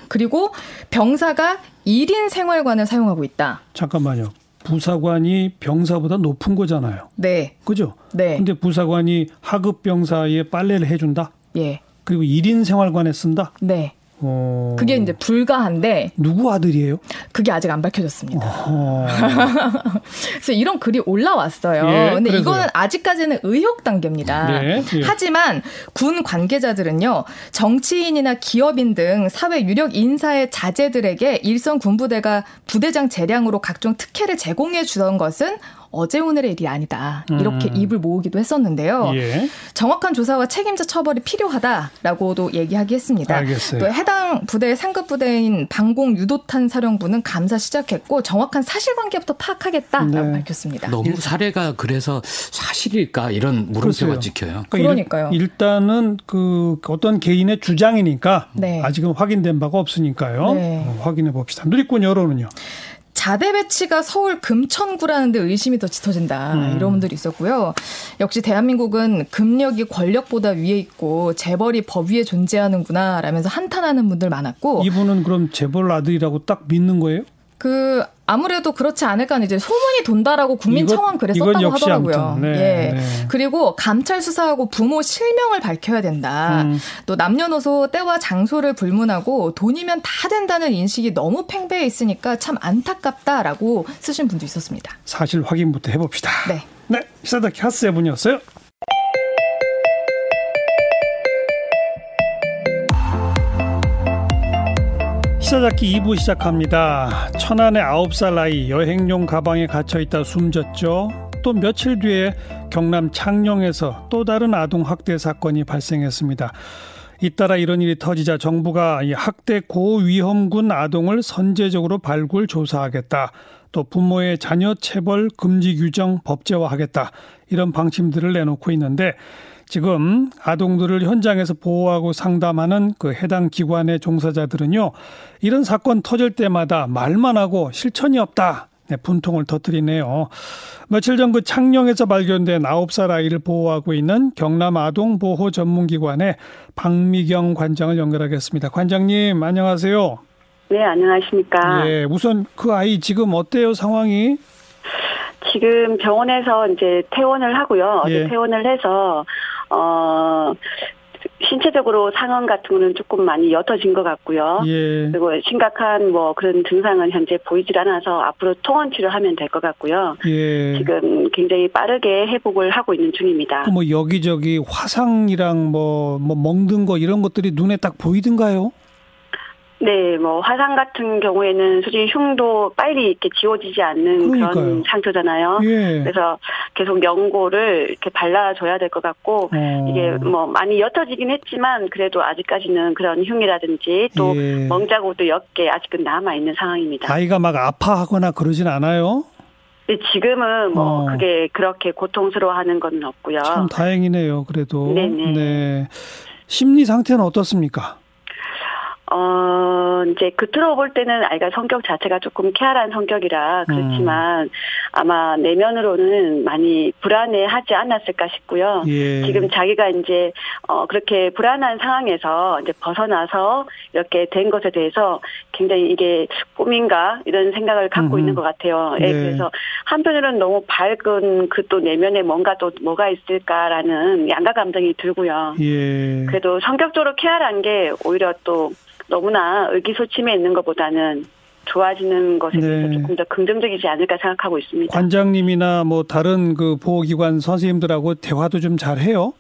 그리고 병사가 1인 생활관을 사용하고 있다. 잠깐만요. 부사관이 병사보다 높은 거잖아요. 네. 그죠? 네. 근데 부사관이 하급 병사에 빨래를 해준다. 예. 그리고 1인 생활관에 쓴다. 네. 어... 그게 이제 불가한데 누구 아들이에요? 그게 아직 안 밝혀졌습니다. 어... 그래서 이런 글이 올라왔어요. 예, 근데 그래서요. 이거는 아직까지는 의혹 단계입니다. 네, 예. 하지만 군 관계자들은요, 정치인이나 기업인 등 사회 유력 인사의 자제들에게 일선 군부대가 부대장 재량으로 각종 특혜를 제공해 주던 것은 어제 오늘의 일이 아니다. 이렇게 음. 입을 모으기도 했었는데요. 예. 정확한 조사와 책임자 처벌이 필요하다라고도 얘기하기 했습니다. 알겠어요. 또 해당 부대의 상급 부대인 방공 유도탄 사령부는 감사 시작했고 정확한 사실관계부터 파악하겠다라고 네. 밝혔습니다. 너무 사례가 그래서 사실일까 이런 물음표가 글쎄요. 찍혀요. 그러니까 그러니까요. 일, 일단은 그 어떤 개인의 주장이니까 네. 아직은 확인된 바가 없으니까요. 네. 어, 확인해 봅시다. 누리꾼 여론은요. 자대 배치가 서울 금천구라는 데 의심이 더 짙어진다. 음. 이런 분들이 있었고요. 역시 대한민국은 금력이 권력보다 위에 있고 재벌이 법 위에 존재하는구나 라면서 한탄하는 분들 많았고 이분은 그럼 재벌 아들이라고 딱 믿는 거예요? 그 아무래도 그렇지 않을까 이제 소문이 돈다라고 국민청원 글에 썼다고 하더라고요. 네, 예. 네. 그리고 감찰 수사하고 부모 실명을 밝혀야 된다. 음. 또 남녀노소 때와 장소를 불문하고 돈이면 다 된다는 인식이 너무 팽배해 있으니까 참 안타깝다라고 쓰신 분도 있었습니다. 사실 확인부터 해봅시다. 네. 네, 시사다키 핫세븐이었어요. 시사자키 2부 시작합니다. 천안의 9살 아이 여행용 가방에 갇혀있다 숨졌죠. 또 며칠 뒤에 경남 창녕에서 또 다른 아동 학대 사건이 발생했습니다. 잇따라 이런 일이 터지자 정부가 이 학대 고위험군 아동을 선제적으로 발굴 조사하겠다. 또 부모의 자녀 체벌 금지 규정 법제화하겠다. 이런 방침들을 내놓고 있는데 지금 아동들을 현장에서 보호하고 상담하는 그 해당 기관의 종사자들은요. 이런 사건 터질 때마다 말만 하고 실천이 없다. 네, 분통을 터뜨리네요. 며칠 전 그 창녕에서 발견된 9살 아이를 보호하고 있는 경남 아동 보호 전문기관의 박미경 관장을 연결하겠습니다. 관장님, 안녕하세요. 네, 안녕하십니까. 예, 우선 그 아이 지금 어때요, 상황이? 지금 병원에서 이제 퇴원을 하고요. 예. 퇴원을 해서, 어, 신체적으로 상황 같은 거는 조금 많이 옅어진 것 같고요. 예. 그리고 심각한 뭐 그런 증상은 현재 보이질 않아서 앞으로 통원 치료하면 될 것 같고요. 예. 지금 굉장히 빠르게 회복을 하고 있는 중입니다. 그뭐 여기저기 화상이랑 뭐, 뭐 멍든 거 이런 것들이 눈에 딱 보이던가요? 네, 뭐 화상 같은 경우에는 솔직히 흉도 빨리 이렇게 지워지지 않는 그러니까요. 그런 상처잖아요. 예. 그래서 계속 연고를 이렇게 발라줘야 될 것 같고 어. 이게 뭐 많이 옅어지긴 했지만 그래도 아직까지는 그런 흉이라든지 또 예. 멍자국도 옅게 아직은 남아 있는 상황입니다. 아이가 막 아파하거나 그러진 않아요? 근데 지금은 뭐 어. 그게 그렇게 고통스러워하는 건 없고요. 참 다행이네요. 그래도. 네네. 네. 심리 상태는 어떻습니까? 어, 이제 겉으로 볼 때는 아이가 성격 자체가 조금 쾌활한 성격이라 그렇지만 음. 아마 내면으로는 많이 불안해 하지 않았을까 싶고요. 예. 지금 자기가 이제, 어, 그렇게 불안한 상황에서 이제 벗어나서 이렇게 된 것에 대해서 굉장히 이게 꿈인가 이런 생각을 갖고 음흠. 있는 것 같아요. 예, 네. 그래서 한편으로는 너무 밝은 그 또 내면에 뭔가 또 뭐가 있을까라는 양가 감정이 들고요. 예. 그래도 성격적으로 쾌활한 게 오히려 또 너무나 의기소침해 있는 것보다는 좋아지는 것에 대해서 네. 조금 더 긍정적이지 않을까 생각하고 있습니다. 관장님이나 뭐 다른 그 보호기관 선생님들하고 대화도 좀 잘 해요?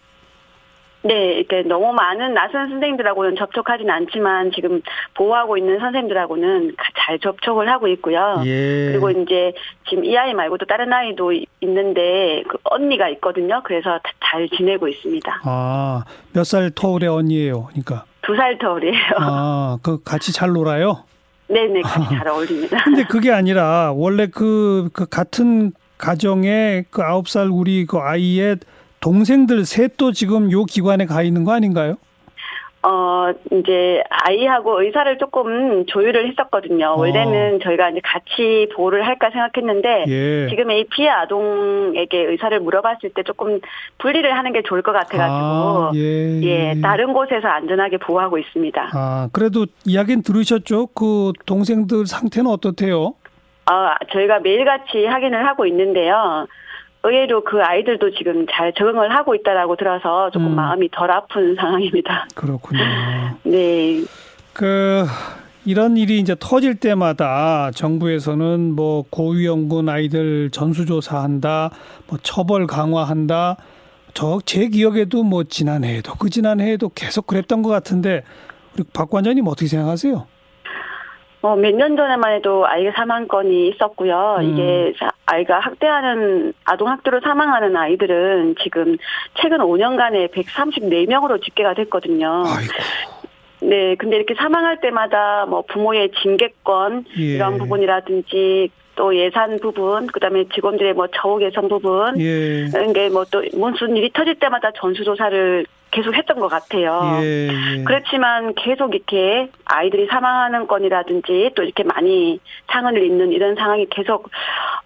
네, 이렇게 너무 많은 낯선 선생님들하고는 접촉하진 않지만 지금 보호하고 있는 선생님들하고는 잘 접촉을 하고 있고요. 예. 그리고 이제 지금 이 아이 말고도 다른 아이도 있는데 그 언니가 있거든요. 그래서 다- 잘 지내고 있습니다. 아, 몇 살 터울의 언니예요. 그러니까. 두 살 터울이에요. 아, 그 같이 잘 놀아요? 네네, 같이 잘 어울립니다. 근데 그게 아니라 원래 그, 그 같은 가정에 그 아홉 살 우리 그 아이의 동생들 셋도 지금 요 기관에 가 있는 거 아닌가요? 어, 이제 아이하고 의사를 조금 조율을 했었거든요. 어. 원래는 저희가 이제 같이 보호를 할까 생각했는데 예. 지금 이 피해 아동에게 의사를 물어봤을 때 조금 분리를 하는 게 좋을 것 같아가지고 아, 예. 예, 다른 곳에서 안전하게 보호하고 있습니다. 아, 그래도 이야기는 들으셨죠? 그 동생들 상태는 어떻대요? 아, 저희가 매일같이 확인을 하고 있는데요. 의외로 그 아이들도 지금 잘 적응을 하고 있다라고 들어서 조금 음. 마음이 덜 아픈 상황입니다. 그렇군요. 네. 그 이런 일이 이제 터질 때마다 정부에서는 뭐 고위험군 아이들 전수조사한다, 뭐 처벌 강화한다. 저 제 기억에도 뭐 지난해에도 그 지난해에도 계속 그랬던 것 같은데 우리 박 관장님 어떻게 생각하세요? 어, 몇 년 전에만 해도 아이가 사망 건이 있었고요. 음. 이게 사- 아이가 학대하는, 아동학대로 사망하는 아이들은 지금 최근 5년간에 134명으로 집계가 됐거든요. 아이고. 네, 근데 이렇게 사망할 때마다 뭐 부모의 징계권, 예. 이런 부분이라든지 또 예산 부분, 그 다음에 직원들의 뭐 처우 개선 부분, 예. 이런 게뭐 또 무슨 일이 터질 때마다 전수 조사를 계속 했던 것 같아요. 예, 예. 그렇지만 계속 이렇게 아이들이 사망하는 건이라든지 또 이렇게 많이 상흔을 입는 이런 상황이 계속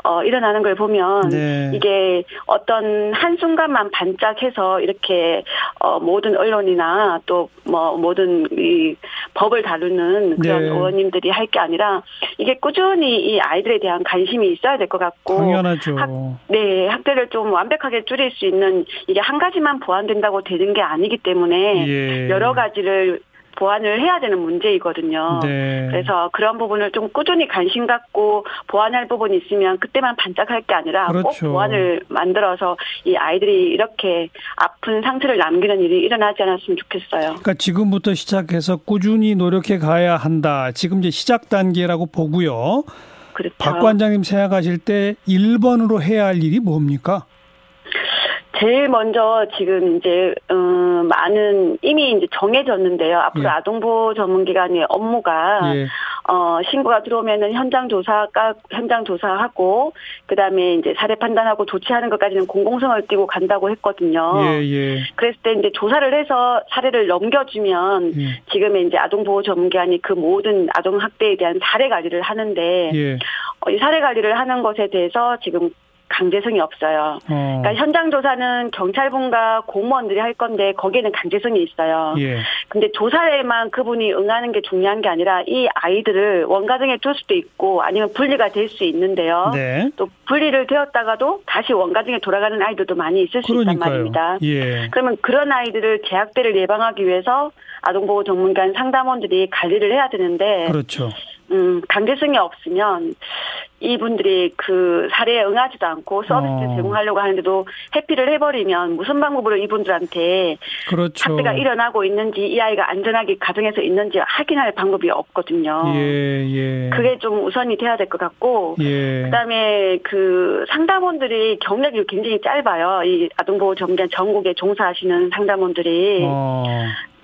어, 일어나는 걸 보면 네. 이게 어떤 한순간만 반짝해서 이렇게 어, 모든 언론이나 또 뭐 모든 이 법을 다루는 그런 네. 의원님들이 할 게 아니라 이게 꾸준히 이 아이들에 대한 관심이 있어야 될 것 같고 당연하죠. 학- 네, 학대를 좀 완벽하게 줄일 수 있는 이게 한 가지만 보완된다고 되는 게 아니기 때문에 예. 여러 가지를 보완을 해야 되는 문제이거든요. 네. 그래서 그런 부분을 좀 꾸준히 관심 갖고 보완할 부분이 있으면 그때만 반짝할 게 아니라 꼭 그렇죠. 보완을 만들어서 이 아이들이 이렇게 아픈 상처를 남기는 일이 일어나지 않았으면 좋겠어요. 그러니까 지금부터 시작해서 꾸준히 노력해 가야 한다. 지금 이제 시작 단계라고 보고요. 그렇죠. 박 관장님 생각하실 때 1번으로 해야 할 일이 뭡니까? 제일 먼저 지금 이제 어, 많은 이미 이제 정해졌는데요. 앞으로 예. 아동보호 전문기관의 업무가 예. 어, 신고가 들어오면은 현장 조사가 현장 조사하고 그다음에 이제 사례 판단하고 조치하는 것까지는 공공성을 띠고 간다고 했거든요. 예, 예. 그랬을 때 이제 조사를 해서 사례를 넘겨주면 예. 지금의 이제 아동보호 전문기관이 그 모든 아동 학대에 대한 사례 관리를 하는데 예. 어, 이 사례 관리를 하는 것에 대해서 지금 강제성이 없어요. 어. 그러니까 현장 조사는 경찰분과 공무원들이 할 건데 거기에는 강제성이 있어요. 예. 근데 조사에만 그분이 응하는 게 중요한 게 아니라 이 아이들을 원가정에 둘 수도 있고 아니면 분리가 될 수 있는데요. 네. 또 분리를 되었다가도 다시 원가정에 돌아가는 아이들도 많이 있을 수 있단 그러니까요. 말입니다. 예. 그러면 그런 아이들을 재학대를 예방하기 위해서 아동보호 전문관 상담원들이 관리를 해야 되는데 그렇죠. 음, 강제성이 없으면 이분들이 그 사례에 응하지도 않고 서비스 어. 제공하려고 하는데도 해피를 해버리면 무슨 방법으로 이분들한테 그렇죠. 학대가 일어나고 있는지 이 아이가 안전하게 가정에서 있는지 확인할 방법이 없거든요. 예, 예. 그게 좀 우선이 돼야 될 것 같고 예. 그다음에 그 상담원들이 경력이 굉장히 짧아요. 이 아동보호 전문기관 전국에 종사하시는 상담원들이. 어.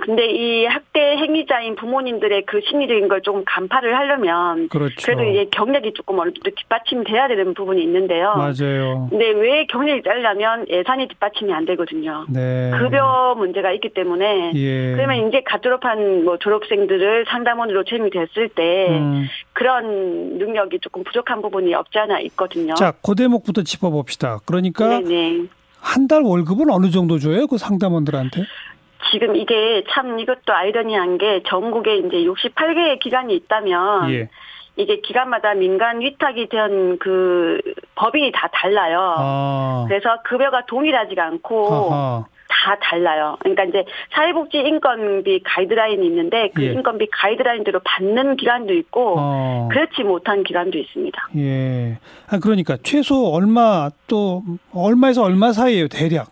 근데 이 학대 행위자인 부모님들의 그 심리적인 걸 조금 간파를 하려면 그렇죠. 그래도 이게 경력이 조금 어느 정도 뒷받침돼야 되는 부분이 있는데요. 맞아요. 근데 왜 경력이 짧냐면 예산이 뒷받침이 안 되거든요. 네. 급여 문제가 있기 때문에 예. 그러면 이제 갓 졸업한 뭐 졸업생들을 상담원으로 채용이 됐을 때 음. 그런 능력이 조금 부족한 부분이 없지 않아 있거든요. 자, 그 대목부터 짚어봅시다. 그러니까 네네. 한달 월급은 어느 정도 줘요? 그 상담원들한테? 지금 이게 참 이것도 아이러니한 게 전국에 이제 68개의 기관이 있다면 예. 이게 기관마다 민간 위탁이 된 그 법인이 다 달라요. 아. 그래서 급여가 동일하지가 않고 아하. 다 달라요. 그러니까 이제 사회복지 인건비 가이드라인이 있는데 그 예. 인건비 가이드라인대로 받는 기관도 있고 어. 그렇지 못한 기관도 있습니다. 예. 아, 그러니까 최소 얼마 또 얼마에서 얼마 사이에요, 대략?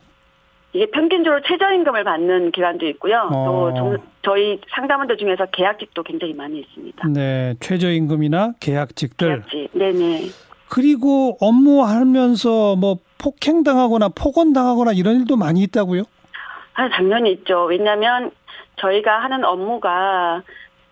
이게 평균적으로 최저임금을 받는 기관도 있고요. 어. 또 종- 저희 상담원들 중에서 계약직도 굉장히 많이 있습니다. 네, 최저임금이나 계약직들. 계약직. 네네. 그리고 업무하면서 뭐 폭행당하거나 폭언당하거나 이런 일도 많이 있다고요? 아, 당연히 있죠. 왜냐하면 저희가 하는 업무가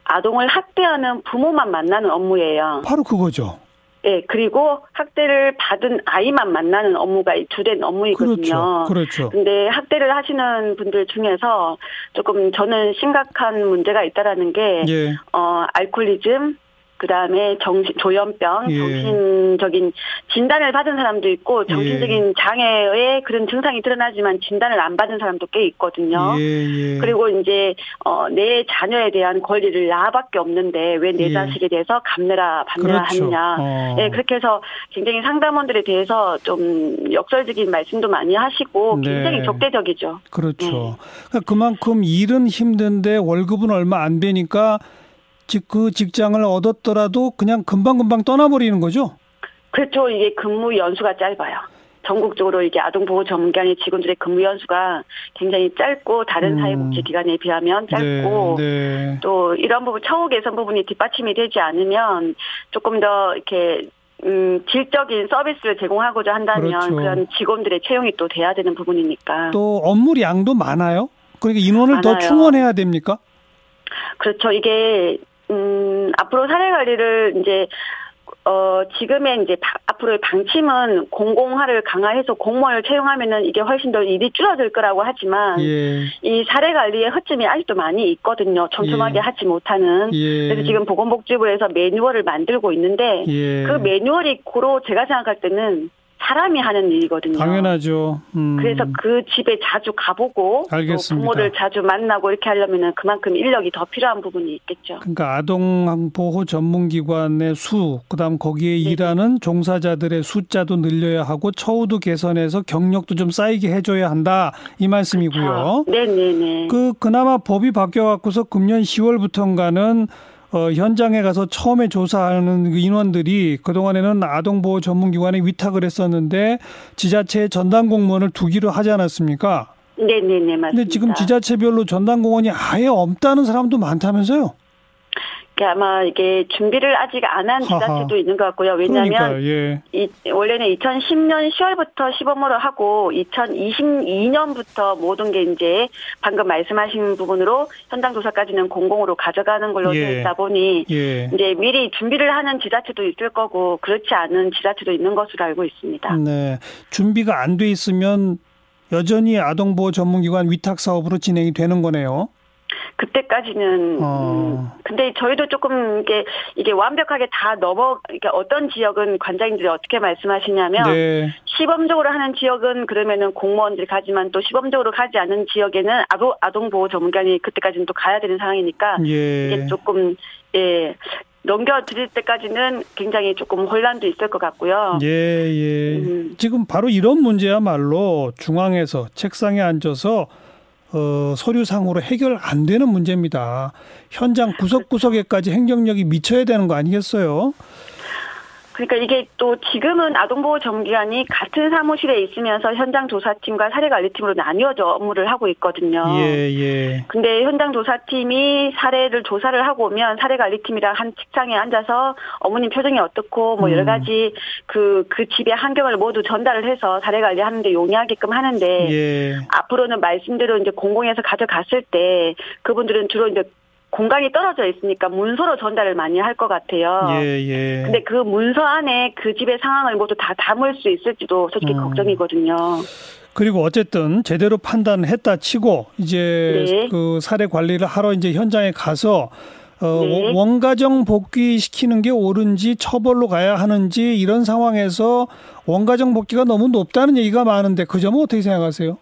아동을 학대하는 부모만 만나는 업무예요. 바로 그거죠. 예, 그리고 학대를 받은 아이만 만나는 업무가 이 주된 업무이거든요. 그렇죠. 그렇죠. 근데 학대를 하시는 분들 중에서 조금 저는 심각한 문제가 있다라는 게, 예. 어, 알코올리즘, 그 다음에 정신, 조현병, 예. 정신적인 진단을 받은 사람도 있고, 정신적인 장애의 그런 증상이 드러나지만 진단을 안 받은 사람도 꽤 있거든요. 예, 예. 그리고 이제 어, 내 자녀에 대한 권리를 나밖에 없는데 왜내 예. 자식에 대해서 감내라 반내라 그렇죠. 하느냐. 어. 예, 그렇게 해서 굉장히 상담원들에 대해서 좀 역설적인 말씀도 많이 하시고 네. 굉장히 적대적이죠. 그렇죠. 그러니까 그만큼 일은 힘든데 월급은 얼마 안 되니까 직- 그 직장을 얻었더라도 그냥 금방금방 떠나버리는 거죠? 그렇죠. 이게 근무 연수가 짧아요. 전국적으로 이게 아동보호 전문기관의 직원들의 근무 연수가 굉장히 짧고 다른 음. 사회복지기관에 비하면 짧고 네, 네. 또 이런 부분 처우 개선 부분이 뒷받침이 되지 않으면 조금 더 이렇게 음, 질적인 서비스를 제공하고자 한다면 그렇죠. 그런 직원들의 채용이 또 돼야 되는 부분이니까. 또 업무량도 많아요. 그러니까 인원을 더 많아요. 충원해야 됩니까? 그렇죠. 이게 음, 앞으로 사례 관리를 이제 어, 지금의 이제 바- 앞으로의 방침은 공공화를 강화해서 공무원을 채용하면은 이게 훨씬 더 일이 줄어들 거라고 하지만 예. 이 사례 관리에 허점이 아직도 많이 있거든요. 촘촘하게 예. 하지 못하는. 예. 그래서 지금 보건복지부에서 매뉴얼을 만들고 있는데 예. 그 매뉴얼이 고로 제가 생각할 때는 사람이 하는 일이거든요. 당연하죠. 음. 그래서 그 집에 자주 가보고 또 알겠습니다. 부모를 자주 만나고 이렇게 하려면은 그만큼 인력이 더 필요한 부분이 있겠죠. 그러니까 아동 보호 전문 기관의 수, 그다음 거기에 네. 일하는 종사자들의 숫자도 늘려야 하고 처우도 개선해서 경력도 좀 쌓이게 해줘야 한다 이 말씀이고요. 아, 네네네. 그 그나마 법이 바뀌어 갖고서 금년 10월부터인가는 어, 현장에 가서 처음에 조사하는 그 인원들이 그동안에는 아동보호 전문기관에 위탁을 했었는데 지자체에 전담 공무원을 두기로 하지 않았습니까? 네네네 맞습니다. 근데 지금 지자체별로 전담 공무원이 아예 없다는 사람도 많다면서요? 아마 이게 준비를 아직 안 한. 지자체도 있는 것 같고요. 왜냐하면 예. 이, 원래는 2010년 10월부터 시범으로 하고 2022년부터 모든 게 이제 방금 말씀하신 부분으로 현장 조사까지는 공공으로 가져가는 걸로 예. 되어 있다 보니 예. 이제 미리 준비를 하는 지자체도 있을 거고 그렇지 않은 지자체도 있는 것으로 알고 있습니다. 네. 준비가 안 돼 있으면 여전히 아동보호 전문기관 위탁 사업으로 진행이 되는 거네요. 그때까지는 어. 음, 근데 저희도 조금 이게 이게 완벽하게 다 넘어 그러니까 어떤 지역은 관장님들이 어떻게 말씀하시냐면 네. 시범적으로 하는 지역은 그러면은 공무원들이 가지만 또 시범적으로 가지 않은 지역에는 아동 아동 보호 전문관이 그때까지는 또 가야 되는 상황이니까 예. 이게 조금 예 넘겨드릴 때까지는 굉장히 조금 혼란도 있을 것 같고요. 예, 예. 음. 지금 바로 이런 문제야말로 중앙에서 책상에 앉아서 어, 서류상으로 해결 안 되는 문제입니다. 현장 구석구석에까지 행정력이 미쳐야 되는 거 아니겠어요? 그러니까 이게 또 지금은 아동보호 전기관이 같은 사무실에 있으면서 현장 조사팀과 사례관리팀으로 나뉘어져 업무를 하고 있거든요. 예, 예. 근데 현장 조사팀이 사례를 조사를 하고 오면 사례관리팀이랑 한 책상에 앉아서 어머님 표정이 어떻고 뭐 여러 음. 가지 그, 그 집의 환경을 모두 전달을 해서 사례관리 하는데 용이하게끔 하는데 예. 앞으로는 말씀대로 이제 공공에서 가져갔을 때 그분들은 주로 이제 공간이 떨어져 있으니까 문서로 전달을 많이 할 것 같아요. 예, 예. 근데 그 문서 안에 그 집의 상황을 모두 다 담을 수 있을지도 솔직히 음. 걱정이거든요. 그리고 어쨌든 제대로 판단을 했다 치고 이제 네. 그 사례 관리를 하러 이제 현장에 가서 어, 네. 원가정 복귀시키는 게 옳은지 처벌로 가야 하는지 이런 상황에서 원가정 복귀가 너무 높다는 얘기가 많은데 그 점은 어떻게 생각하세요?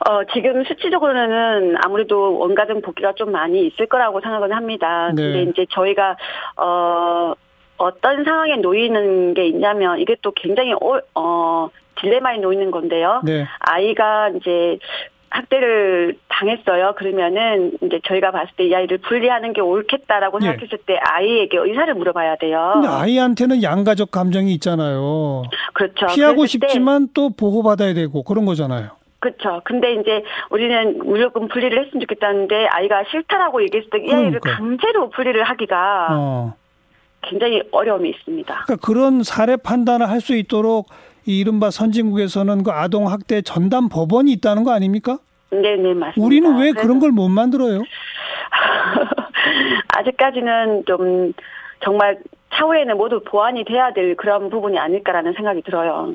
어, 지금 수치적으로는 아무래도 원가정 복귀가 좀 많이 있을 거라고 생각은 합니다. 네. 근데 이제 저희가, 어, 어떤 상황에 놓이는 게 있냐면 이게 또 굉장히, 어, 어 딜레마에 놓이는 건데요. 네. 아이가 이제 학대를 당했어요. 그러면은 이제 저희가 봤을 때 이 아이를 분리하는 게 옳겠다라고 예. 생각했을 때 아이에게 의사를 물어봐야 돼요. 근데 아이한테는 양가적 감정이 있잖아요. 그렇죠. 피하고 싶지만 또 보호받아야 되고 그런 거잖아요. 그렇죠. 근데 이제 우리는 무조건 분리를 했으면 좋겠다는데 아이가 싫다라고 얘기했을 때이 아이를. 강제로 분리를 하기가 어. 굉장히 어려움이 있습니다. 그러니까 그런 사례 판단을 할 수 있도록 이 이른바 선진국에서는 그 아동 학대 전담 법원이 있다는 거 아닙니까? 네 네 맞습니다. 우리는 왜 그런 걸 못 만들어요? 아직까지는 좀 정말 차후에는 모두 보완이 돼야 될 그런 부분이 아닐까라는 생각이 들어요.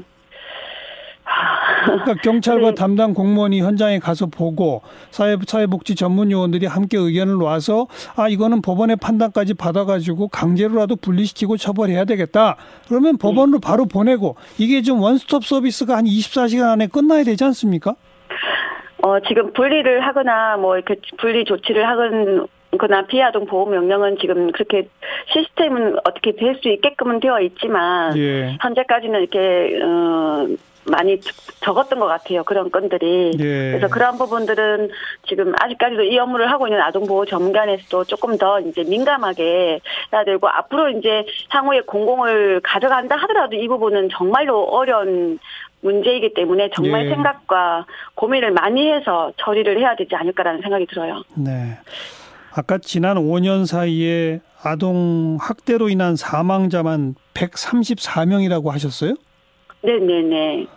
그러니까 경찰과 네. 담당 공무원이 현장에 가서 보고 사회 사회복지 전문 요원들이 함께 의견을 놔서 아 이거는 법원의 판단까지 받아가지고 강제로라도 분리시키고 처벌해야 되겠다. 그러면 법원으로 바로 보내고 이게 좀 원스톱 서비스가 한 24시간 안에 끝나야 되지 않습니까? 어, 지금 분리를 하거나 뭐 이렇게 분리 조치를 하건 거나 피해아동 보호 명령은 지금 그렇게 시스템은 어떻게 될 수 있게끔은 되어 있지만 예. 현재까지는 이렇게 어 많이 적었던 것 같아요 그런 건들이 예. 그래서 그런 부분들은 지금 아직까지도 이 업무를 하고 있는 아동보호 전문관에서도 조금 더 이제 민감하게 해야 되고 앞으로 이제 향후에 공공을 가져간다 하더라도 이 부분은 정말로 어려운 문제이기 때문에 정말 예. 생각과 고민을 많이 해서 처리를 해야 되지 않을까라는 생각이 들어요. 네. 아까 지난 5년 사이에 아동 학대로 인한 사망자만 134명이라고 하셨어요? 네네네.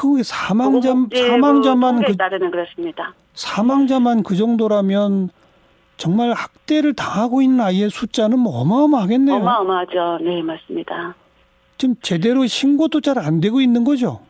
그 사망자 사망자만 그 따르면 그렇습니다. 사망자만 그 정도라면 정말 학대를 당하고 있는 아이의 숫자는 뭐 어마어마하겠네요. 어마어마하죠. 네 맞습니다. 지금 제대로 신고도 잘 안 되고 있는 거죠.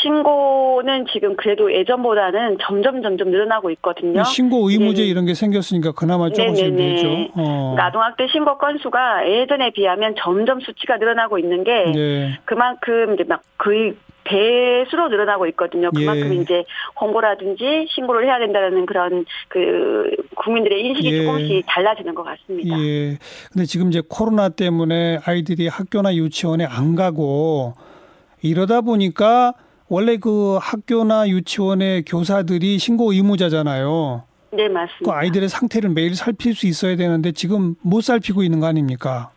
신고는 지금 그래도 예전보다는 점점 점점 늘어나고 있거든요. 신고 의무제 네네. 이런 게 생겼으니까 그나마 조금씩 네네네. 되죠. 어. 그러니까 아동학대 신고 건수가 예전에 비하면 점점 수치가 늘어나고 있는 게 네. 그만큼 이제 막 거의 배수로 늘어나고 있거든요. 그만큼 예. 이제 홍보라든지 신고를 해야 된다는 그런 그 국민들의 인식이 예. 조금씩 달라지는 것 같습니다. 예. 근데 지금 이제 코로나 때문에 아이들이 학교나 유치원에 안 가고 이러다 보니까 원래 그 학교나 유치원의 교사들이 신고 의무자잖아요. 네그 맞습니다. 아이들의 상태를 매일 살필 수 있어야 되는데 지금 못 살피고 있는 거 아닙니까?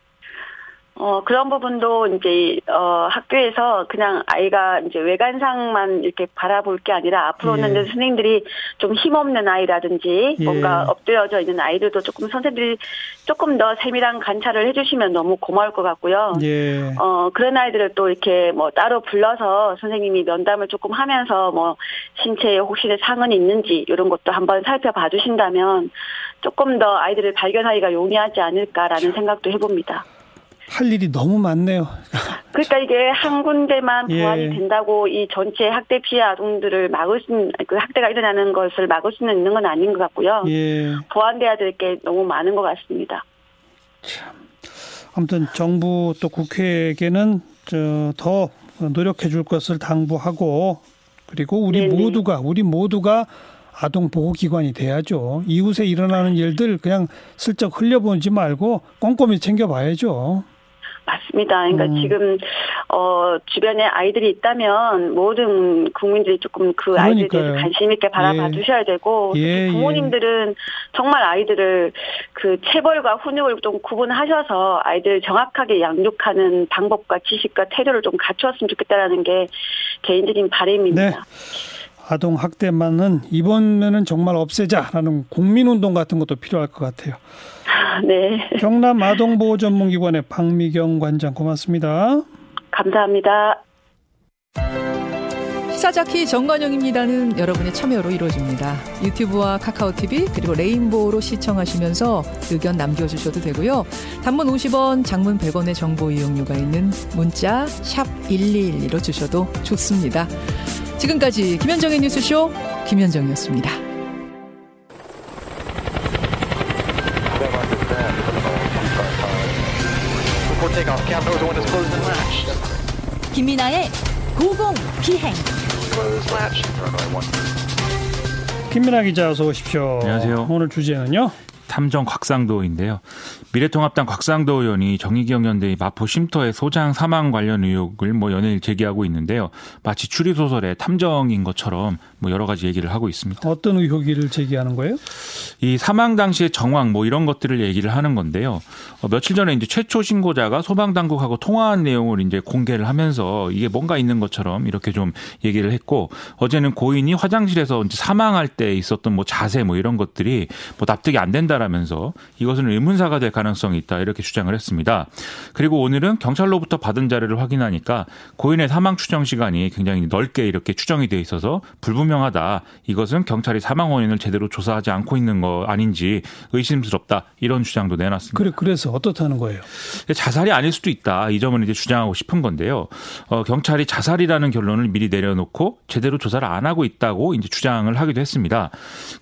어, 그런 부분도 이제, 어, 학교에서 그냥 아이가 이제 외관상만 이렇게 바라볼 게 아니라 앞으로는 예. 선생님들이 좀 힘없는 아이라든지 예. 뭔가 엎드려져 있는 아이들도 조금 선생님들이 조금 더 세밀한 관찰을 해주시면 너무 고마울 것 같고요. 예. 어, 그런 아이들을 또 이렇게 뭐 따로 불러서 선생님이 면담을 조금 하면서 뭐 신체에 혹시 상흔이 있는지 이런 것도 한번 살펴봐 주신다면 조금 더 아이들을 발견하기가 용이하지 않을까라는 생각도 해봅니다. 할 일이 너무 많네요. 그러니까 이게 한 군데만 예. 보완이 된다고 이 전체 학대 피해 아동들을 막을 수, 있는- 그 학대가 일어나는 것을 막을 수는 있는 건 아닌 것 같고요. 예. 보완돼야 될 게 너무 많은 것 같습니다. 아무튼 정부 또 국회에게는 저더 노력해 줄 것을 당부하고 그리고 우리 네네. 모두가 우리 모두가 아동 보호 기관이 돼야죠. 이웃에 일어나는 일들 그냥 슬쩍 흘려보지 말고 꼼꼼히 챙겨봐야죠. 맞습니다. 그러니까 음. 지금 어 주변에 아이들이 있다면 모든 국민들이 조금 그 아이들에 대해서. 관심 있게 바라봐 예. 주셔야 되고 예, 특히 부모님들은 정말 아이들을 그 체벌과 훈육을 좀 구분하셔서 아이들 정확하게 양육하는 방법과 지식과 태도를 좀 갖추었으면 좋겠다라는 게 개인적인 바람입니다. 네. 아동 학대만은 이번에는 정말 없애자라는 국민운동 같은 것도 필요할 것 같아요. 네. 경남 아동보호 전문기관의 박미경 관장 고맙습니다. 감사합니다. 시사자키 정관영입니다는 여러분의 참여로 이루어집니다. 유튜브와 카카오 TV 그리고 레인보우로 시청하시면서 의견 남겨주셔도 되고요. 단문 50원, 장문 100원의 정보 이용료가 있는 문자 샵 #1212로 주셔도 좋습니다. 지금까지 김현정의 뉴스쇼 김현정이었습니다. 김민아의 고공 비행. 김민아 기자 어서 오십시오. 안녕하세요. 오늘 주제는요. 탐정 곽상도인데요. 미래통합당 곽상도 의원이 정의기억 연대의 마포 쉼터의 소장 사망 관련 의혹을 뭐 연일 제기하고 있는데요. 마치 추리 소설의 탐정인 것처럼 뭐 여러 가지 얘기를 하고 있습니다. 어떤 의혹을 제기하는 거예요? 이 사망 당시의 정황 뭐 이런 것들을 얘기를 하는 건데요. 어, 며칠 전에 이제 최초 신고자가 소방 당국하고 통화한 내용을 이제 공개를 하면서 이게 뭔가 있는 것처럼 이렇게 좀 얘기를 했고 어제는 고인이 화장실에서 이제 사망할 때 있었던 뭐 자세 뭐 이런 것들이 뭐 납득이 안 된다 라면서 이것은 의문사가 될 가능성이 있다 이렇게 주장을 했습니다. 그리고 오늘은 경찰로부터 받은 자료를 확인하니까 고인의 사망 추정 시간이 굉장히 넓게 이렇게 추정이 돼 있어서 불분명하다. 이것은 경찰이 사망 원인을 제대로 조사하지 않고 있는 거 아닌지 의심스럽다. 이런 주장도 내놨습니다. 그래 그래서 어떻다는 거예요? 자살이 아닐 수도 있다. 이 점을 이제 주장하고 싶은 건데요. 어, 경찰이 자살이라는 결론을 미리 내려놓고 제대로 조사를 안 하고 있다고 이제 주장을 하기도 했습니다.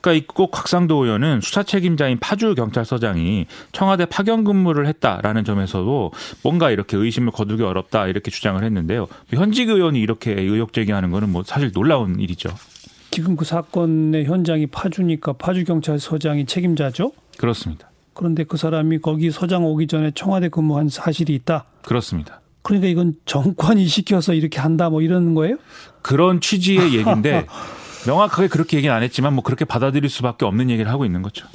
그러니까 이꼭 곽상도 의원은 수사 책임자인 파주 경찰서장이 청와대 파견 근무를 했다라는 점에서도 뭔가 이렇게 의심을 거두기 어렵다 이렇게 주장을 했는데요. 현직 의원이 이렇게 의혹 제기하는 거는 뭐 사실 놀라운 일이죠. 지금 그 사건의 현장이 파주니까 파주 경찰서장이 책임자죠. 그렇습니다. 그런데 그 사람이 거기 서장 오기 전에 청와대 근무한 사실이 있다. 그렇습니다. 그러니까 이건 정권이 시켜서 이렇게 한다 뭐 이런 거예요? 그런 취지의 얘기인데 명확하게 그렇게 얘기는 안 했지만 뭐 그렇게 받아들일 수밖에 없는 얘기를 하고 있는 거죠.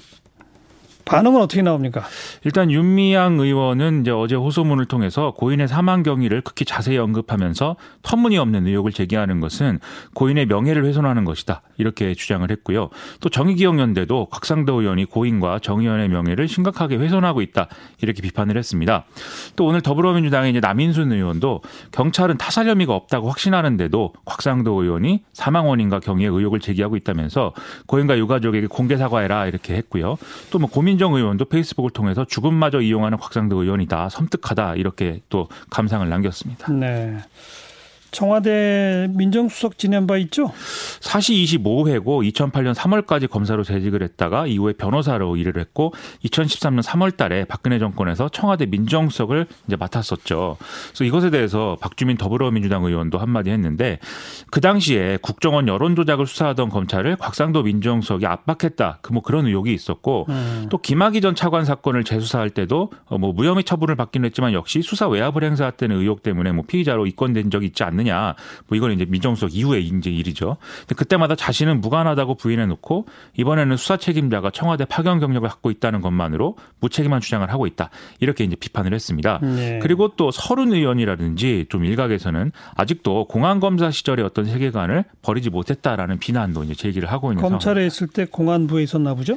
반응은 어떻게 나옵니까? 일단 윤미향 의원은 이제 어제 호소문을 통해서 고인의 사망 경위를 극히 자세히 언급하면서 터무니없는 의혹을 제기하는 것은 고인의 명예를 훼손하는 것이다 이렇게 주장을 했고요. 또 정의기억연대도 곽상도 의원이 고인과 정 의원의 명예를 심각하게 훼손하고 있다 이렇게 비판을 했습니다. 또 오늘 더불어민주당의 이제 남인순 의원도 경찰은 타살 혐의가 없다고 확신하는데도 곽상도 의원이 사망 원인과 경위에 의혹을 제기하고 있다면서 고인과 유가족에게 공개 사과해라 이렇게 했고요. 또 뭐 고민 김민정 의원도 페이스북을 통해서 죽음마저 이용하는 곽상도 의원이다. 섬뜩하다. 이렇게 또 감상을 남겼습니다. 네. 청와대 민정수석 지낸 바 있죠? 사시 25회고 2008년 3월까지 검사로 재직을 했다가 이후에 변호사로 일을 했고 2013년 3월 달에 박근혜 정권에서 청와대 민정수석을 이제 맡았었죠. 그래서 이것에 대해서 박주민 더불어민주당 의원도 한마디 했는데 그 당시에 국정원 여론 조작을 수사하던 검찰을 곽상도 민정수석이 압박했다. 그 뭐 그런 의혹이 있었고 음. 또 김학의 전 차관 사건을 재수사할 때도 뭐 무혐의 처분을 받기는 했지만 역시 수사 외압을 행사했다는 의혹 때문에 뭐 피의자로 입건된 적이 있지 않는 않느냐. 뭐 이건 이제 민정수석 이후에 이제 일이죠. 근데 그때마다 자신은 무관하다고 부인해 놓고 이번에는 수사 책임자가 청와대 파견 경력을 갖고 있다는 것만으로 무책임한 주장을 하고 있다. 이렇게 이제 비판을 했습니다. 네. 그리고 또 서른 의원이라든지 좀 일각에서는 아직도 공안 검사 시절의 어떤 세계관을 버리지 못했다라는 비난도 이제 제기를 하고 있는 검찰에 상황. 있을 때 공안부에 있었나 보죠?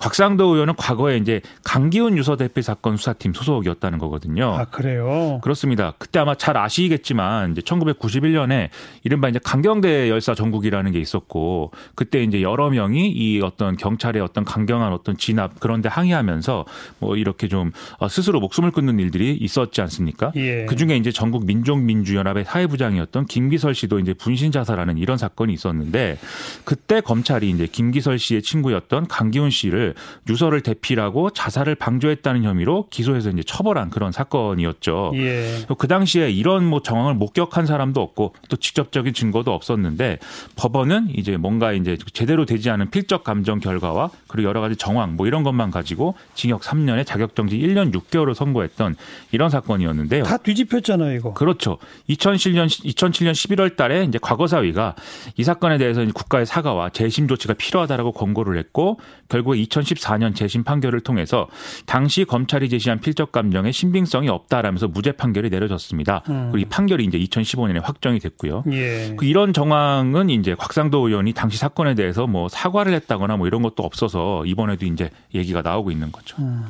곽상도 의원은 과거에 이제 강기훈 유서 대표 사건 수사팀 소속이었다는 거거든요. 아 그래요? 그렇습니다. 그때 아마 잘 아시겠지만 이제 1991년에 이른바 이제 강경대 열사 전국이라는 게 있었고 그때 이제 여러 명이 이 어떤 경찰의 어떤 강경한 어떤 진압 그런데 항의하면서 뭐 이렇게 좀 어, 스스로 목숨을 끊는 일들이 있었지 않습니까? 예. 그 중에 이제 전국 민족민주연합의 사회부장이었던 김기설 씨도 이제 분신 자살하는 이런 사건이 있었는데 그때 검찰이 이제 김기설 씨의 친구였던 강기훈 씨를 유서를 대필하고 자살을 방조했다는 혐의로 기소해서 이제 처벌한 그런 사건이었죠. 예. 그 당시에 이런 뭐 정황을 목격한 사람 도 없고 또 직접적인 증거도 없었는데 법원은 이제 뭔가 이제 제대로 되지 않은 필적 감정 결과와 그리고 여러 가지 정황 뭐 이런 것만 가지고 징역 3년에 자격정지 1년 6개월을 선고했던 이런 사건이었는데요. 다 뒤집혔잖아요, 이거. 그렇죠. 2007년 2007년 11월 달에 이제 과거사위가 이 사건에 대해서 국가의 사과와 재심 조치가 필요하다라고 권고를 했고 결국에 2014년 재심 판결을 통해서 당시 검찰이 제시한 필적 감정에 신빙성이 없다라면서 무죄 판결이 내려졌습니다. 음. 그리고 이 판결이 이제 2015년에 확정이 됐고요. 예. 그 이런 정황은 이제 곽상도 의원이 당시 사건에 대해서 뭐 사과를 했다거나 뭐 이런 것도 없어서 이번에도 이제 얘기가 나오고 있는 거죠. 음.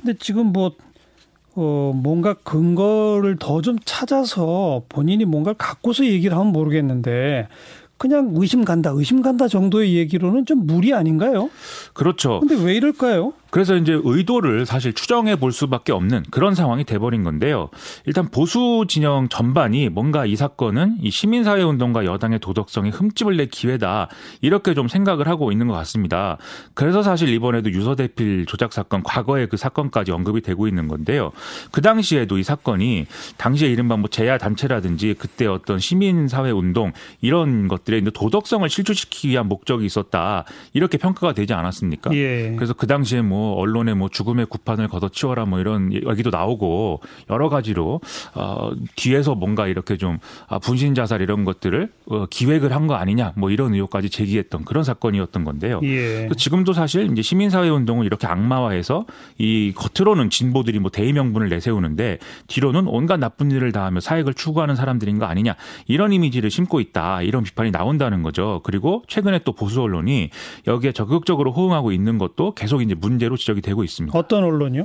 근데 지금 뭐 어, 뭔가 근거를 더 좀 찾아서 본인이 뭔가를 갖고서 얘기를 하면 모르겠는데 그냥 의심 간다, 의심 간다 정도의 얘기로는 좀 무리 아닌가요? 그렇죠. 근데 왜 이럴까요? 그래서 이제 의도를 사실 추정해 볼 수밖에 없는 그런 상황이 돼버린 건데요. 일단 보수 진영 전반이 뭔가 이 사건은 이 시민사회 운동과 여당의 도덕성에 흠집을 낼 기회다 이렇게 좀 생각을 하고 있는 것 같습니다. 그래서 사실 이번에도 유서대필 조작 사건 과거의 그 사건까지 언급이 되고 있는 건데요. 그 당시에도 이 사건이 당시에 이른바 뭐 제야 단체라든지 그때 어떤 시민사회 운동 이런 것들의 도덕성을 실추시키기 위한 목적이 있었다 이렇게 평가가 되지 않았습니까? 예. 그래서 그 당시에 뭐 언론에 뭐 죽음의 구판을 걷어치워라 뭐 이런 얘기도 나오고 여러 가지로 어 뒤에서 뭔가 이렇게 좀 아, 분신 자살 이런 것들을 어, 기획을 한 거 아니냐 뭐 이런 의혹까지 제기했던 그런 사건이었던 건데요. 예. 지금도 사실 이제 시민사회 운동을 이렇게 악마화해서 이 겉으로는 진보들이 뭐 대의 명분을 내세우는데 뒤로는 온갖 나쁜 일을 다하며 사익을 추구하는 사람들인 거 아니냐 이런 이미지를 심고 있다 이런 비판이 나온다는 거죠. 그리고 최근에 또 보수 언론이 여기에 적극적으로 호응하고 있는 것도 계속 이제 문제로 지적이 되고 있습니다. 어떤 언론이요?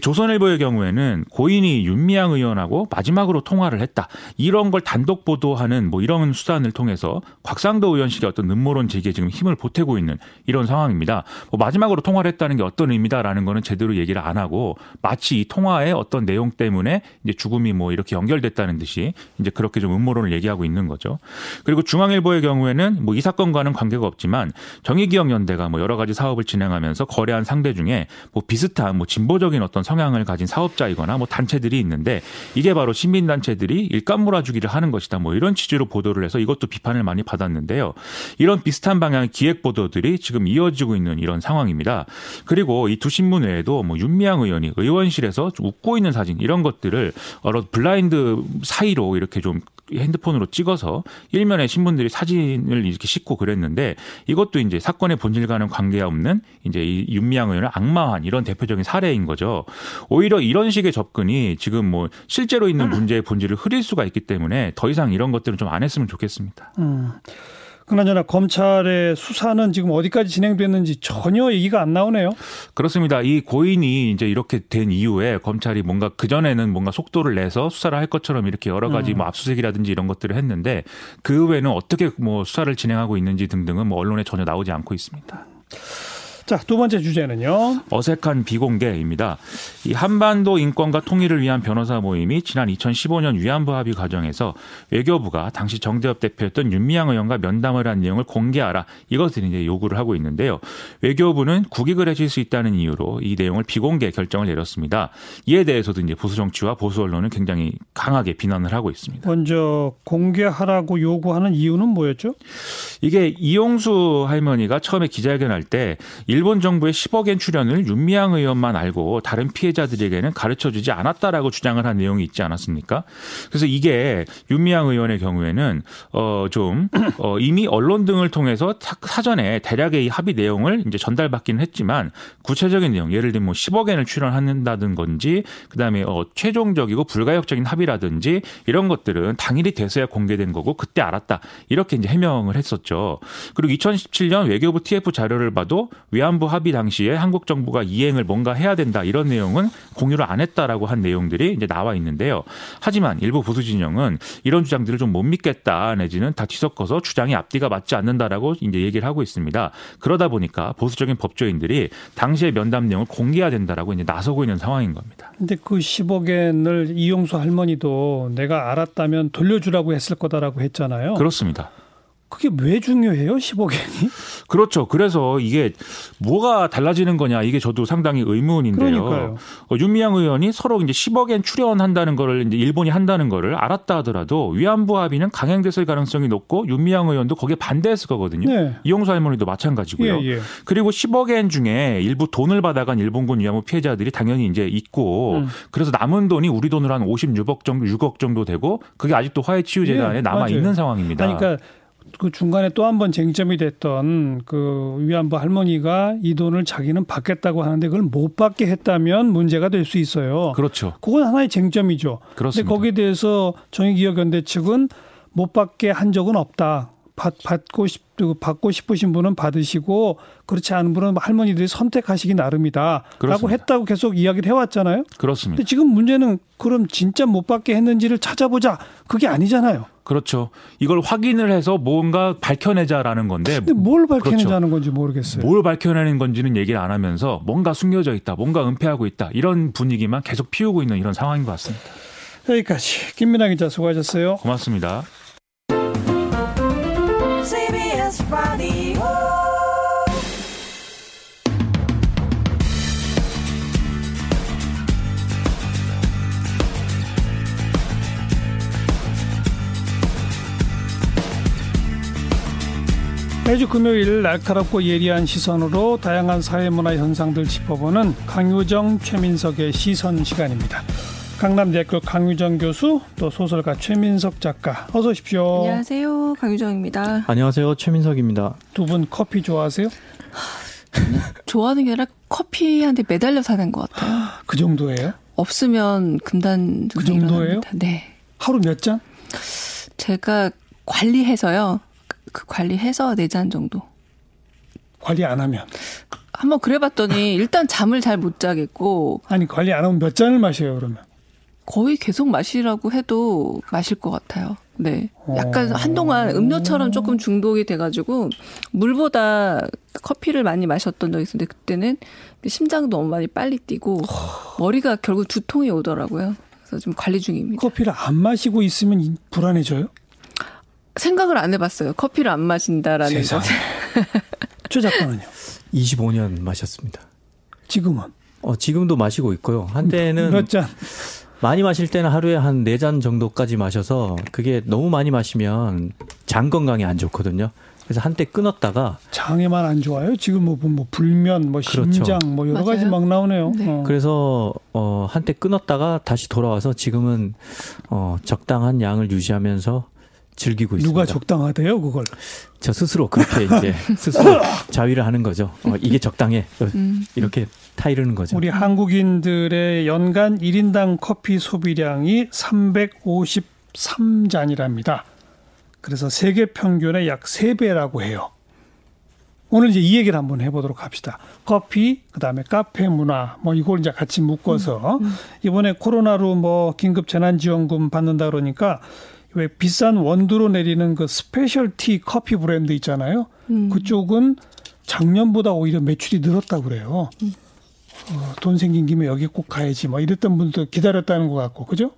조선일보의 경우에는 고인이 윤미향 의원하고 마지막으로 통화를 했다. 이런 걸 단독 보도하는 뭐 이런 수단을 통해서 곽상도 의원실의 어떤 음모론 제기에 지금 힘을 보태고 있는 이런 상황입니다. 뭐 마지막으로 통화를 했다는 게 어떤 의미다라는 거는 제대로 얘기를 안 하고 마치 이 통화의 어떤 내용 때문에 이제 죽음이 뭐 이렇게 연결됐다는 듯이 이제 그렇게 좀 음모론을 얘기하고 있는 거죠. 그리고 중앙일보의 경우에는 뭐 이 사건과는 관계가 없지만 정의기억연대가 뭐 여러 가지 사업을 진행하면서 거래한 상대 중에 뭐 비슷한 뭐 진보적인 어떤 성향을 가진 사업자이거나 뭐 단체들이 있는데 이게 바로 시민단체들이 일감 몰아주기를 하는 것이다. 뭐 이런 취지로 보도를 해서 이것도 비판을 많이 받았는데요. 이런 비슷한 방향의 기획 보도들이 지금 이어지고 있는 이런 상황입니다. 그리고 이 두 신문 외에도 뭐 윤미향 의원이 의원실에서 웃고 있는 사진 이런 것들을 블라인드 사이로 이렇게 좀 핸드폰으로 찍어서 일면에 신문들이 사진을 이렇게 싣고 그랬는데 이것도 이제 사건의 본질과는 관계없는 이제 이 윤미향 의원을 악마한 이런 대표적인 사례인 거죠. 오히려 이런 식의 접근이 지금 뭐 실제로 있는 문제의 본질을 흐릴 수가 있기 때문에 더 이상 이런 것들은 좀 안 했으면 좋겠습니다. 음. 그나저나 검찰의 수사는 지금 어디까지 진행됐는지 전혀 얘기가 안 나오네요. 그렇습니다. 이 고인이 이제 이렇게 된 이후에 검찰이 뭔가 그 전에는 뭔가 속도를 내서 수사를 할 것처럼 이렇게 여러 가지 뭐 압수수색이라든지 이런 것들을 했는데 그 외에는 어떻게 뭐 수사를 진행하고 있는지 등등은 뭐 언론에 전혀 나오지 않고 있습니다. 자, 두 번째 주제는요. 어색한 비공개입니다. 이 한반도 인권과 통일을 위한 변호사 모임이 지난 2015년 위안부 합의 과정에서 외교부가 당시 정대협 대표였던 윤미향 의원과 면담을 한 내용을 공개하라. 이것을 이제 요구를 하고 있는데요. 외교부는 국익을 해칠 수 있다는 이유로 이 내용을 비공개 결정을 내렸습니다. 이에 대해서도 이제 보수 정치와 보수 언론은 굉장히 강하게 비난을 하고 있습니다. 먼저 공개하라고 요구하는 이유는 뭐였죠? 이게 이용수 할머니가 처음에 기자회견할 때 일본 정부의 10억 엔 출연을 윤미향 의원만 알고 다른 피해자들에게는 가르쳐 주지 않았다라고 주장을 한 내용이 있지 않았습니까? 그래서 이게 윤미향 의원의 경우에는 어좀 어 이미 언론 등을 통해서 사전에 대략의 이 합의 내용을 이제 전달받기는 했지만 구체적인 내용 예를 들면 뭐 10억 엔을 출연한다든 건지 그다음에 어 최종적이고 불가역적인 합의라든지 이런 것들은 당일이 돼서야 공개된 거고 그때 알았다. 이렇게 이제 해명을 했었죠. 그리고 2017년 외교부 TF 자료를 봐도 위안 부 합의 당시에 한국 정부가 이행을 뭔가 해야 된다 이런 내용은 공유를 안 했다라고 한 내용들이 이제 나와 있는데요. 하지만 일부 보수 진영은 이런 주장들을 좀 못 믿겠다 내지는 다 뒤섞어서 주장이 앞뒤가 맞지 않는다라고 이제 얘기를 하고 있습니다. 그러다 보니까 보수적인 법조인들이 당시의 면담 내용을 공개해야 된다라고 이제 나서고 있는 상황인 겁니다. 근데 그 10억엔을 이용수 할머니도 내가 알았다면 돌려주라고 했을 거다라고 했잖아요. 그렇습니다. 그게 왜 중요해요, 10억엔이? 그렇죠. 그래서 이게 뭐가 달라지는 거냐 이게 저도 상당히 의문인데요. 그러니까요. 어, 윤미향 의원이 서로 이제 10억엔 출연한다는 거를 이제 일본이 한다는 거를 알았다 하더라도 위안부 합의는 강행됐을 가능성이 높고 윤미향 의원도 거기에 반대했을 거거든요. 네. 이용수 할머니도 마찬가지고요. 예, 예. 그리고 10억엔 중에 일부 돈을 받아간 일본군 위안부 피해자들이 당연히 이제 있고 음. 그래서 남은 돈이 우리 돈으로 한 56억 정도, 6억 정도 되고 그게 아직도 화해치유재단에 예, 남아 맞아요. 있는 상황입니다. 그러니까 그 중간에 또 한 번 쟁점이 됐던 그 위안부 할머니가 이 돈을 자기는 받겠다고 하는데 그걸 못 받게 했다면 문제가 될 수 있어요. 그렇죠. 그건 하나의 쟁점이죠. 그렇습니다. 근데 거기에 대해서 정의기업연대 측은 못 받게 한 적은 없다. 받, 받고 싶 받고 싶으신 분은 받으시고 그렇지 않은 분은 할머니들이 선택하시기 나름이다 라고 그렇습니다. 했다고 계속 이야기를 해왔잖아요. 그렇습니다. 근데 지금 문제는 그럼 진짜 못 받게 했는지를 찾아보자. 그게 아니잖아요. 그렇죠. 이걸 확인을 해서 뭔가 밝혀내자라는 건데 근데 뭘 밝혀내자는 그렇죠. 건지 모르겠어요. 뭘 밝혀내는 건지는 얘기를 안 하면서 뭔가 숨겨져 있다, 뭔가 은폐하고 있다 이런 분위기만 계속 피우고 있는 이런 상황인 것 같습니다. 여기까지 김민아 기자 수고하셨어요. 고맙습니다. 매주 금요일 날카롭고 예리한 시선으로 다양한 사회문화 현상들 짚어보는 강유정 최민석의 시선 시간입니다. 강남대학교 강유정 교수 또 소설가 최민석 작가 어서 오십시오. 안녕하세요. 강유정입니다. 안녕하세요. 최민석입니다. 두 분 커피 좋아하세요? 좋아하는 게 아니라 커피한테 매달려 사는 것 같아요. 그 정도예요? 없으면 금단 그 정도예요? 일어납니다. 네. 하루 몇 잔? 제가 관리해서요. 그 관리해서 네 잔 정도. 관리 안 하면 한번 그래봤더니 일단 잠을 잘 못 자겠고 아니 관리 안 하면 몇 잔을 마셔요 그러면? 거의 계속 마시라고 해도 마실 것 같아요. 네. 약간 어. 한동안 음료처럼 조금 중독이 돼가지고 물보다 커피를 많이 마셨던 적이 있었는데 그때는 심장도 너무 많이 빨리 뛰고 머리가 결국 두통이 오더라고요. 그래서 좀 관리 중입니다. 커피를 안 마시고 있으면 이- 불안해져요? 생각을 안 해봤어요. 커피를 안 마신다라는 세상에. 것. 최 작가는요? 25년 마셨습니다. 지금은 어, 지금도 마시고 있고요. 한때는 몇 잔? 많이 마실 때는 하루에 한 네 잔 정도까지 마셔서 그게 너무 많이 마시면 장 건강에 안 좋거든요. 그래서 한때 끊었다가 장에만 안 좋아요? 지금 뭐, 뭐, 뭐 불면, 뭐 그렇죠. 심장, 뭐 여러 가지 맞아요. 막 나오네요. 네. 어. 그래서 어 한때 끊었다가 다시 돌아와서 지금은 어 적당한 양을 유지하면서 즐기고 있습니다. 누가 적당하대요, 그걸? 저 스스로 그렇게 이제 스스로 자위를 하는 거죠. 어, 이게 적당해. 어, 음. 이렇게 타이르는 거죠. 우리 한국인들의 연간 1인당 커피 소비량이 353잔이랍니다. 그래서 세계 평균의 약 3배라고 해요. 오늘 이제 이 얘기를 한번 해보도록 합시다. 커피, 그 다음에 카페 문화, 뭐 이걸 이제 같이 묶어서 이번에 코로나로 뭐 긴급 재난지원금 받는다 그러니까 왜 비싼 원두로 내리는 그 specialty 커피 브랜드 있잖아요. 음. 그쪽은 작년보다 오히려 매출이 늘었다고 그래요. 어, 돈 생긴 김에 여기 꼭 가야지. 뭐 이랬던 분도 기다렸다는 것 같고, 그죠?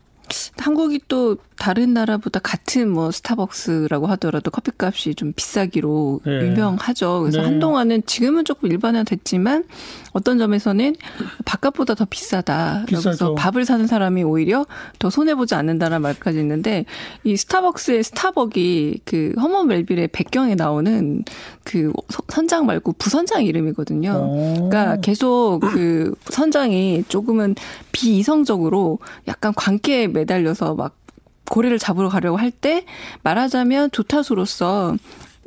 한국이 또 다른 나라보다 같은 뭐 스타벅스라고 하더라도 커피값이 좀 비싸기로 네. 유명하죠. 그래서 네. 한동안은 지금은 조금 일반화됐지만 어떤 점에서는 바깥보다 더 비싸다. 그래서 밥을 사는 사람이 오히려 더 손해 보지 않는다는 말까지 있는데 이 스타벅스의 스타벅이 그 허먼 멜빌의 백경에 나오는 그 서- 선장 말고 부선장 이름이거든요. 어. 그러니까 계속 그 선장이 조금은 비이성적으로 약간 관계에 매달려서 막 고래를 잡으러 가려고 할 때 말하자면 조타수로서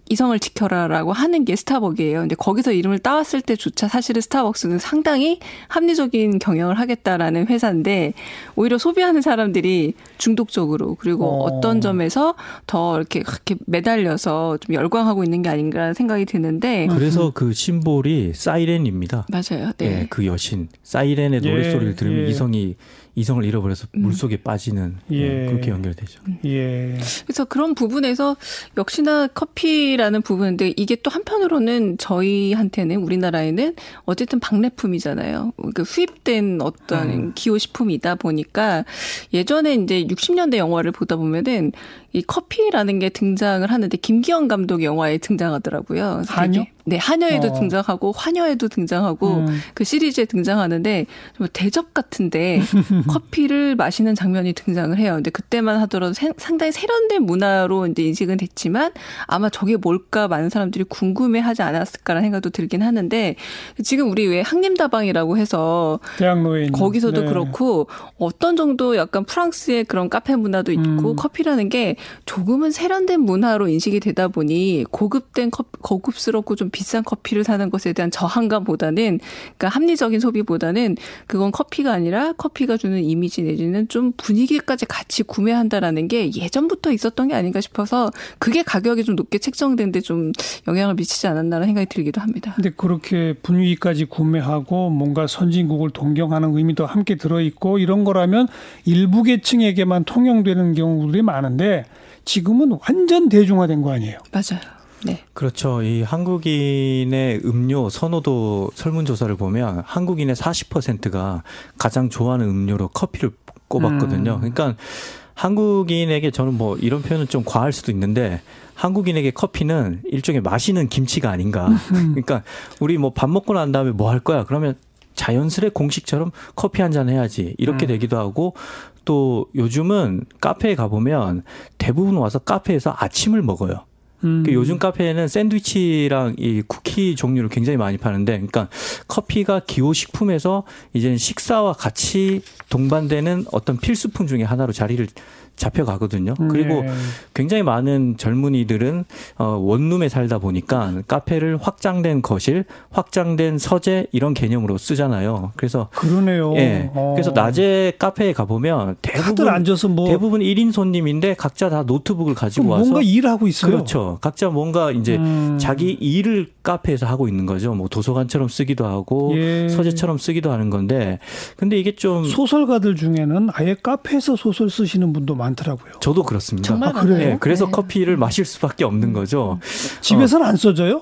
이성을 지켜라라고 하는 게 스타벅이에요. 근데 거기서 이름을 따왔을 때조차 사실은 스타벅스는 상당히 합리적인 경영을 하겠다라는 회사인데 오히려 소비하는 사람들이 중독적으로 그리고 어. 어. 떤 점에서 더 이렇게 그렇게 매달려서 좀 열광하고 있는 게 아닌가라는 생각이 드는데 그래서 그 심볼이 사이렌입니다. 맞아요. 네. 예, 그 여신 사이렌의 예, 노랫소리를 들으면 예. 이성이 이성을 잃어버려서 음. 물속에 빠지는 예, 예. 그렇게 연결되죠. 예. 그래서 그런 부분에서 역시나 커피라는 부분인데 이게 또 한편으로는 저희한테는 우리나라에는 어쨌든 박래품이잖아요. 그 수입된 어떤 음. 기호식품이다 보니까 예전에 이제 60년대 영화를 보다 보면은 이 커피라는 게 등장을 하는데 김기현 감독 영화에 등장하더라고요. 한여? 네, 한여에도 어. 등장하고 환여에도 등장하고 음. 그 시리즈에 등장하는데 좀 대접 같은데 커피를 마시는 장면이 등장을 해요. 근데 그때만 하더라도 세- 상당히 세련된 문화로 이제 인식은 됐지만 아마 저게 뭘까 많은 사람들이 궁금해하지 않았을까라는 생각도 들긴 하는데 지금 우리 왜 항림다방이라고 해서 대학로에. 거기서도 네. 그렇고 어떤 정도 약간 프랑스의 그런 카페 문화도 있고 음. 커피라는 게 조금은 세련된 문화로 인식이 되다 보니 고급된 커 고급스럽고 좀 비싼 커피를 사는 것에 대한 저항감보다는 그러니까 합리적인 소비보다는 그건 커피가 아니라 커피가 주는 이미지 내지는 좀 분위기까지 같이 구매한다라는 게 예전부터 있었던 게 아닌가 싶어서 그게 가격이 좀 높게 책정된 데 좀 영향을 미치지 않았나라는 생각이 들기도 합니다. 근데 그렇게 분위기까지 구매하고 뭔가 선진국을 동경하는 의미도 함께 들어 있고 이런 거라면 일부 계층에게만 통용되는 경우들이 많은데 지금은 완전 대중화된 거 아니에요? 맞아요. 네. 그렇죠. 이 한국인의 음료 선호도 설문조사를 보면 한국인의 40%가 가장 좋아하는 음료로 커피를 꼽았거든요. 음. 그러니까 한국인에게 저는 뭐 이런 표현은 좀 과할 수도 있는데 한국인에게 커피는 일종의 마시는 김치가 아닌가. 그러니까 우리 뭐 밥 먹고 난 다음에 뭐 할 거야? 그러면 자연스레 공식처럼 커피 한 잔 해야지. 이렇게 음. 되기도 하고 또 요즘은 카페에 가보면 대부분 와서 카페에서 아침을 먹어요. 음. 그 요즘 카페에는 샌드위치랑 이 쿠키 종류를 굉장히 많이 파는데, 그러니까 커피가 기호 식품에서 이제 식사와 같이 동반되는 어떤 필수품 중에 하나로 자리를 잡혀가거든요. 그리고 네. 굉장히 많은 젊은이들은 어, 원룸에 살다 보니까 카페를 확장된 거실, 확장된 서재 이런 개념으로 쓰잖아요. 그래서 그러네요. 예. 어. 그래서 낮에 카페에 가 보면 다들 대부분 앉아서 뭐 대부분 1인 손님인데 각자 다 노트북을 가지고 와서 뭔가 일하고 있어요. 그렇죠. 각자 뭔가 이제 음. 자기 일을 카페에서 하고 있는 거죠. 뭐 도서관처럼 쓰기도 하고 예. 서재처럼 쓰기도 하는 건데 근데 이게 좀 소설가들 중에는 아예 카페에서 소설 쓰시는 분도 많더라고요. 저도 그렇습니다. 정말 아, 그래요? 예, 그래서 네. 커피를 마실 수밖에 없는 거죠. 집에서는 안 써져요?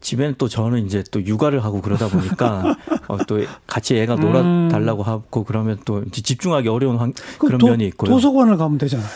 집에는 또 저는 이제 또 육아를 하고 그러다 보니까 어, 또 같이 애가 놀아 음. 달라고 하고 그러면 또 이제 집중하기 어려운 환- 그런 도- 면이 있고요. 도서관을 가면 되잖아요.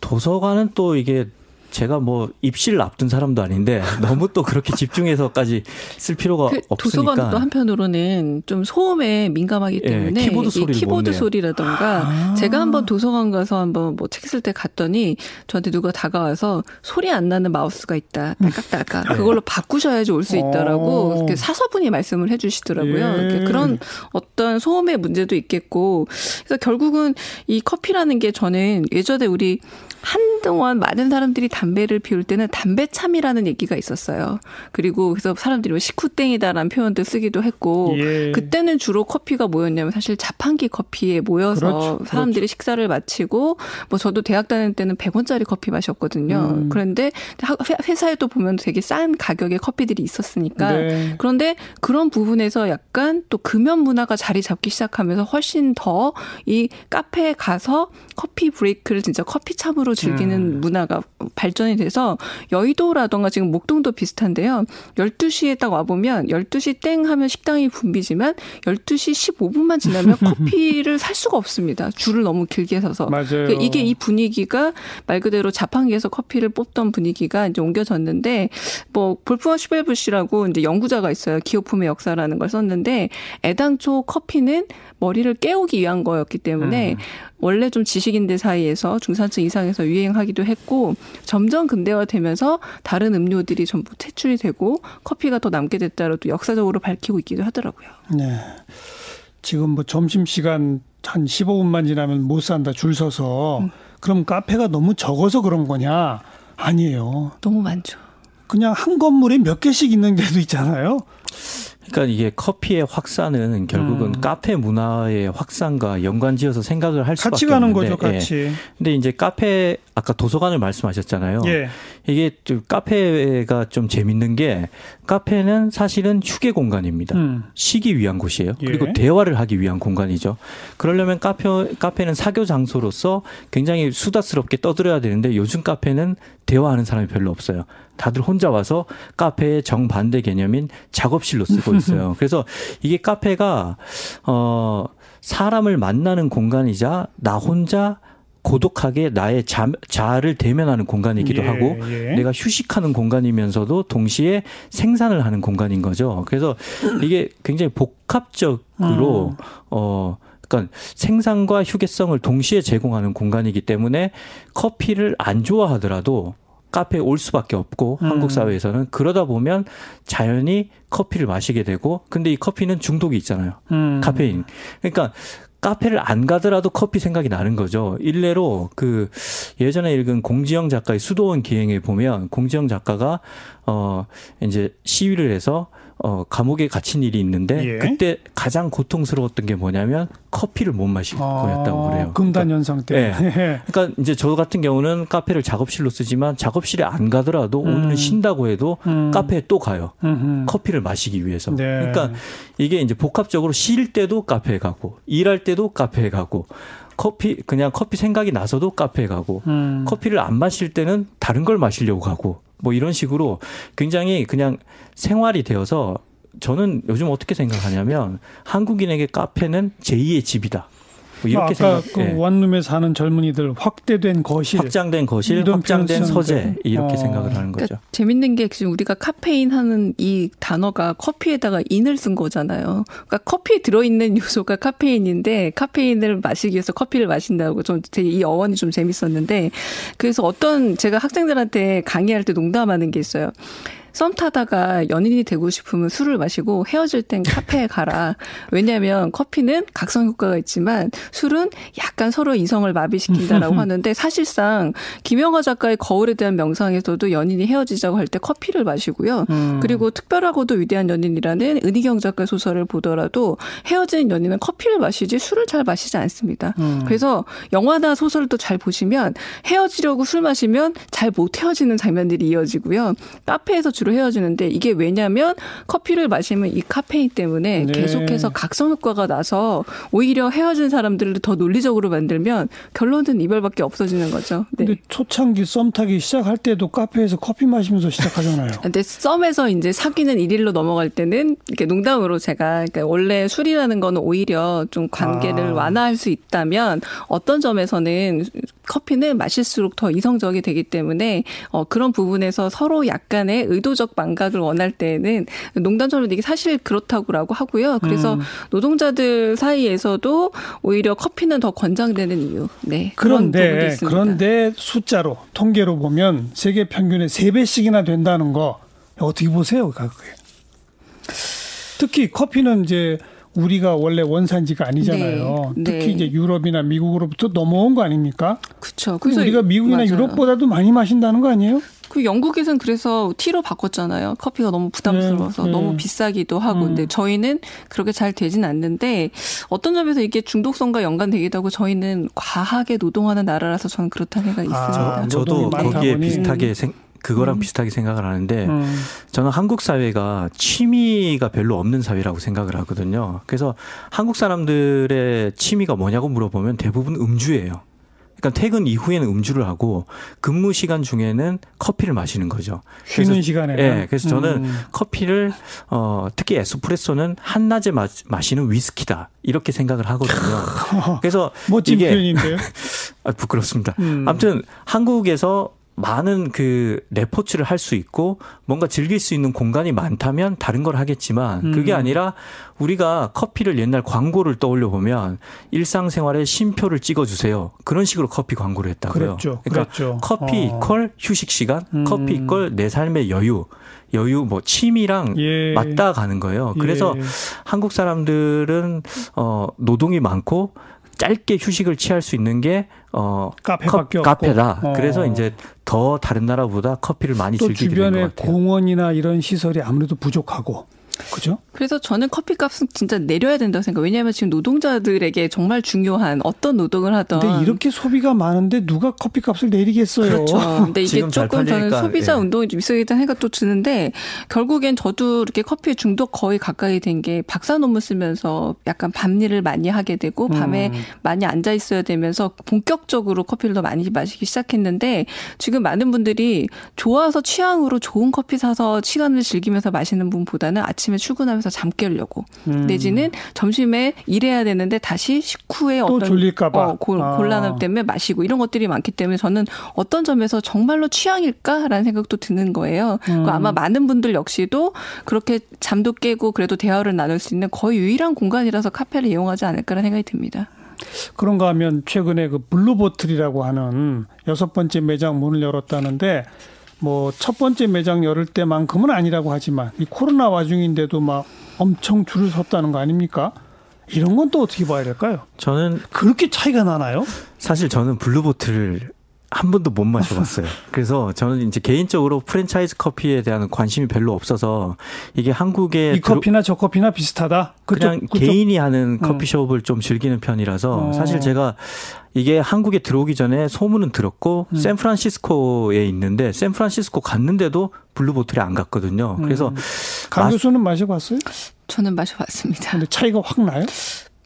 도서관은 또 이게 제가 뭐 입시를 앞둔 사람도 아닌데 너무 또 그렇게 집중해서까지 쓸 필요가 그 없으니까 도서관도 또 한편으로는 좀 소음에 민감하기 예, 때문에 키보드 이 소리를 못 키보드. 소리라던가 제가 한번 도서관 가서 한번 뭐 책 쓸 때 갔더니 저한테 누가 다가와서 소리 안 나는 마우스가 있다 딸깍딸깍 그걸로 바꾸셔야지 올 수 있다라고 어. 이렇게 사서분이 말씀을 해주시더라고요. 예. 그런 어떤 소음의 문제도 있겠고 그래서 결국은 이 커피라는 게 저는 예전에 우리 한동안 많은 사람들이 담배를 피울 때는 담배참이라는 얘기가 있었어요. 그리고 그래서 사람들이 뭐 식후땡이다라는 표현도 쓰기도 했고 예. 그때는 주로 커피가 뭐였냐면 사실 자판기 커피에 모여서 그렇죠. 사람들이 식사를 마치고 뭐 저도 대학 다닐 때는 100원짜리 커피 마셨거든요. 음. 그런데 하- 회- 회사에 도 보면 되게 싼 가격의 커피들이 있었으니까 네. 그런데 그런 부분에서 약간 또 금연 문화가 자리 잡기 시작하면서 훨씬 더 이 카페에 가서 커피 브레이크를 진짜 커피 참으로 즐기는 음. 문화가 발 전이 돼서 여의도라던가 지금 목동도 비슷한데요. 12시에 딱 와보면 12시 땡 하면 식당이 붐비지만 12시 15분만 지나면 커피를 살 수가 없습니다. 줄을 너무 길게 서서. 맞아요. 그러니까 이게 이 분위기가 말 그대로 자판기에서 커피를 뽑던 분위기가 이제 옮겨졌는데 뭐 볼프와 슈벨부시라고 이제 연구자가 있어요. 기호품의 역사라는 걸 썼는데 애당초 커피는 머리를 깨우기 위한 거였기 때문에 음. 원래 좀 지식인들 사이에서 중산층 이상에서 유행하기도 했고 점점 근대화되면서 다른 음료들이 전부 퇴출이 되고 커피가 더 남게 됐다로 또 역사적으로 밝히고 있기도 하더라고요. 네. 지금 뭐 점심 시간 한 15분만 지나면 못 산다 줄 서서 음. 그럼 카페가 너무 적어서 그런 거냐? 아니에요. 너무 많죠. 그냥 한 건물에 몇 개씩 있는 데도 있잖아요. 그러니까 이게 커피의 확산은 결국은 음. 카페 문화의 확산과 연관지어서 생각을 할 수밖에 같이 가는 없는데, 거죠, 같이. 예. 근데 이제 카페 아까 도서관을 말씀하셨잖아요. 예. 이게 좀 카페가 좀 재밌는 게 카페는 사실은 휴게 공간입니다. 음. 쉬기 위한 곳이에요. 예. 그리고 대화를 하기 위한 공간이죠. 그러려면 카페 카페는 사교 장소로서 굉장히 수다스럽게 떠들어야 되는데 요즘 카페는 대화하는 사람이 별로 없어요. 다들 혼자 와서 카페의 정반대 개념인 작업실로 쓰고 있어요. 그래서 이게 카페가 어 사람을 만나는 공간이자 나 혼자 고독하게 나의 자, 자아를 대면하는 공간이기도 예, 하고 예. 내가 휴식하는 공간이면서도 동시에 생산을 하는 공간인 거죠. 그래서 이게 굉장히 복합적으로 음. 어 그러니까 생산과 휴게성을 동시에 제공하는 공간이기 때문에 커피를 안 좋아하더라도 카페에 올 수밖에 없고 음. 한국 사회에서는 그러다 보면 자연히 커피를 마시게 되고 근데 이 커피는 중독이 있잖아요. 음. 카페인. 그러니까 카페를 안 가더라도 커피 생각이 나는 거죠. 일례로 그 예전에 읽은 공지영 작가의 수도원 기행에 보면 공지영 작가가 어 이제 시위를 해서 어 감옥에 갇힌 일이 있는데 예. 그때 가장 고통스러웠던 게 뭐냐면 커피를 못 마신 거였다고 그래요. 아, 금단 현상 때문에. 예. 그러니까 이제 저 같은 경우는 카페를 작업실로 쓰지만 작업실에 안 가더라도 음. 오늘은 쉰다고 해도 음. 카페에 또 가요. 음흠. 커피를 마시기 위해서. 네. 그러니까 이게 이제 복합적으로 쉴 때도 카페에 가고 일할 때도 카페에 가고 커피 그냥 커피 생각이 나서도 카페에 가고 음. 커피를 안 마실 때는 다른 걸 마시려고 가고 뭐 이런 식으로 굉장히 그냥 생활이 되어서 저는 요즘 어떻게 생각하냐면 한국인에게 카페는 제2의 집이다. 뭐 이렇게 아까 생각. 그 예. 원룸에 사는 젊은이들 확대된 거실, 확장된 거실, 확장된 서재. 이렇게 어. 생각을 하는 거죠. 그러니까 재밌는 게 지금 우리가 카페인 하는 이 단어가 커피에다가 인을 쓴 거잖아요. 그러니까 커피에 들어있는 요소가 카페인인데 카페인을 마시기 위해서 커피를 마신다고 좀 되게 이 어원이 좀 재밌었는데 그래서 어떤 제가 학생들한테 강의할 때 농담하는 게 있어요. 썸 타다가 연인이 되고 싶으면 술을 마시고 헤어질 땐 카페에 가라. 왜냐하면 커피는 각성 효과가 있지만 술은 약간 서로 이성을 마비시킨다라고 하는데 사실상 김영하 작가의 거울에 대한 명상에서도 연인이 헤어지자고 할 때 커피를 마시고요. 음. 그리고 특별하고도 위대한 연인이라는 은희경 작가 소설을 보더라도 헤어진 연인은 커피를 마시지 술을 잘 마시지 않습니다. 음. 그래서 영화나 소설도 잘 보시면 헤어지려고 술 마시면 잘 못 헤어지는 장면들이 이어지고요. 카페에서 주로 헤어지는데 이게 왜냐면 커피를 마시면 이 카페인 때문에 네. 계속해서 각성 효과가 나서 오히려 헤어진 사람들을 더 논리적으로 만들면 결론은 이별밖에 없어지는 거죠. 네. 근데 초창기 썸 타기 시작할 때도 카페에서 커피 마시면서 시작하잖아요. 근데 썸에서 이제 사귀는 일일로 넘어갈 때는 이렇게 농담으로 제가 그러니까 원래 술이라는 거는 오히려 좀 관계를 아. 완화할 수 있다면 어떤 점에서는 커피는 마실수록 더 이성적이 되기 때문에 어 그런 부분에서 서로 약간의 의도 적 망각을 원할 때에는 농담처럼 이게 사실 그렇다고라고 하고요. 그래서 음. 노동자들 사이에서도 오히려 커피는 더 권장되는 이유. 네. 그런 그런데. 그런데 숫자로 통계로 보면 세계 평균의 3배씩이나 된다는 거 어떻게 보세요, 그게? 특히 커피는 이제 우리가 원래 원산지가 아니잖아요. 네, 특히 네. 이제 유럽이나 미국으로부터 넘어온 거 아닙니까? 그렇죠. 그래서 우리가 미국이나 맞아요. 유럽보다도 많이 마신다는 거 아니에요? 그 영국에서는 그래서 티로 바꿨잖아요. 커피가 너무 부담스러워서 네, 네. 너무 비싸기도 하고. 음. 근데 저희는 그렇게 잘 되진 않는데 어떤 점에서 이게 중독성과 연관되기도 하고 저희는 과하게 노동하는 나라라서 저는 그렇다는 생각이 아, 있습니다. 저도 거기에 보니. 비슷하게 생, 그거랑 음. 비슷하게 생각을 하는데 음. 저는 한국 사회가 취미가 별로 없는 사회라고 생각을 하거든요. 그래서 한국 사람들의 취미가 뭐냐고 물어보면 대부분 음주예요. 그러니까 퇴근 이후에는 음주를 하고 근무 시간 중에는 커피를 마시는 거죠. 쉬는 그래서- 시간에는. 예, 그래서 저는 음. 커피를 어 특히 에스프레소는 한낮에 마, 마시는 위스키다 이렇게 생각을 하거든요. 그래서 멋진 이게 표현인데요. 아, 부끄럽습니다. 음. 아무튼 한국에서 많은 그 레포츠를 할 수 있고 뭔가 즐길 수 있는 공간이 많다면 다른 걸 하겠지만 그게 음. 아니라 우리가 커피를 옛날 광고를 떠올려 보면 일상생활에 쉼표를 찍어 주세요. 그런 식으로 커피 광고를 했다고요. 그랬죠. 그러니까 그랬죠. 커피 어. 이퀄 휴식 시간, 음. 커피 이퀄 내 삶의 여유, 여유 뭐 취미랑 예. 맞닿아 가는 거예요. 그래서 예. 한국 사람들은 어 노동이 많고 짧게 휴식을 취할 수 있는 게 어, 카페밖에 컵- 카페다. 어. 그래서 이제 더 다른 나라보다 커피를 많이 또 즐기게 된것 주변에 같아요. 공원이나 이런 시설이 아무래도 부족하고 그죠? 그래서 저는 커피 값은 진짜 내려야 된다고 생각해요. 왜냐하면 지금 노동자들에게 정말 중요한 어떤 노동을 하던 근데 이렇게 소비가 많은데 누가 커피 값을 내리겠어요? 그렇죠. 근데 이게 조금 저는 팔리니까, 소비자 예. 운동이 좀 있어야겠다는 생각도 드는데 결국엔 저도 이렇게 커피에 중독 거의 가까이 된 게 박사 논문 쓰면서 약간 밤 일을 많이 하게 되고 밤에 음. 많이 앉아 있어야 되면서 본격적으로 커피를 더 많이 마시기 시작했는데 지금 많은 분들이 좋아서 취향으로 좋은 커피 사서 시간을 즐기면서 마시는 분보다는 아침 아침에 출근하면서 잠 깨려고 음. 내지는 점심에 일해야 되는데 다시 식후에 또 어떤 졸릴까봐. 어, 고- 아. 곤란함 때문에 마시고 이런 것들이 많기 때문에 저는 어떤 점에서 정말로 취향일까라는 생각도 드는 거예요. 음. 그 아마 많은 분들 역시도 그렇게 잠도 깨고 그래도 대화를 나눌 수 있는 거의 유일한 공간이라서 카페를 이용하지 않을까라는 생각이 듭니다. 그런가 하면 최근에 그 블루보틀이라고 하는 여섯 번째 매장 문을 열었다는데 뭐 첫 번째 매장 열을 때만큼은 아니라고 하지만 이 코로나 와중인데도 막 엄청 줄을 섰다는 거 아닙니까? 이런 건 또 어떻게 봐야 될까요? 저는 그렇게 차이가 나나요? 사실 저는 블루보틀을 한 번도 못 마셔봤어요. 그래서 저는 이제 개인적으로 프랜차이즈 커피에 대한 관심이 별로 없어서 이게 한국에 이 커피나 저 커피나 비슷하다. 그쪽, 그냥 그쪽- 개인이 하는 음. 커피숍을 좀 즐기는 편이라서 어. 사실 제가 이게 한국에 들어오기 전에 소문은 들었고 음. 샌프란시스코에 있는데 샌프란시스코 갔는데도 블루보틀에 안 갔거든요. 그래서 음. 강 맛- 교수는 마셔봤어요? 저는 마셔봤습니다. 근데 차이가 확 나요?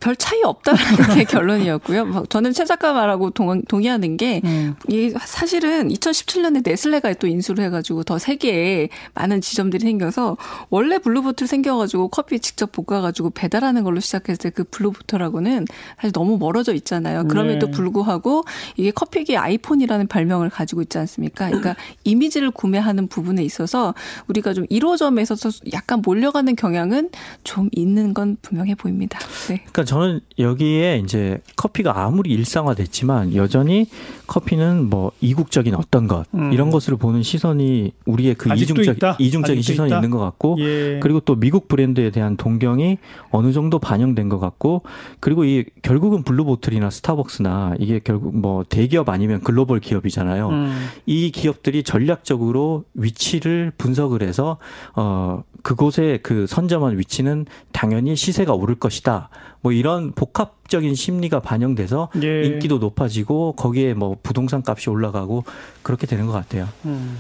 별 차이 없다는 게 결론이었고요. 막 저는 최 작가 말하고 동, 동의하는 게, 음. 이 사실은 2017년에 네슬레가 또 인수를 해가지고 더 세계에 많은 지점들이 생겨서 원래 블루보틀 생겨가지고 커피 직접 볶아가지고 배달하는 걸로 시작했을 때 그 블루보틀하고는 사실 너무 멀어져 있잖아요. 그럼에도 네. 불구하고 이게 커피계 아이폰이라는 별명을 가지고 있지 않습니까? 그러니까 이미지를 구매하는 부분에 있어서 우리가 좀 1호점에서 약간 몰려가는 경향은 좀 있는 건 분명해 보입니다. 네. 그러니까 저는 여기에 이제 커피가 아무리 일상화됐지만 여전히 커피는 뭐 이국적인 어떤 것 음. 이런 것으로 보는 시선이 우리의 그 이중적 있다? 이중적인 시선이 있다? 있는 것 같고 예. 그리고 또 미국 브랜드에 대한 동경이 어느 정도 반영된 것 같고 그리고 이 결국은 블루보틀이나 스타벅스나 이게 결국 뭐 대기업 아니면 글로벌 기업이잖아요. 음. 이 기업들이 전략적으로 위치를 분석을 해서 어 그곳의 그 선점한 위치는 당연히 시세가 오를 것이다. 뭐 이런 복합적인 심리가 반영돼서 예. 인기도 높아지고 거기에 뭐 부동산 값이 올라가고 그렇게 되는 것 같아요. 음.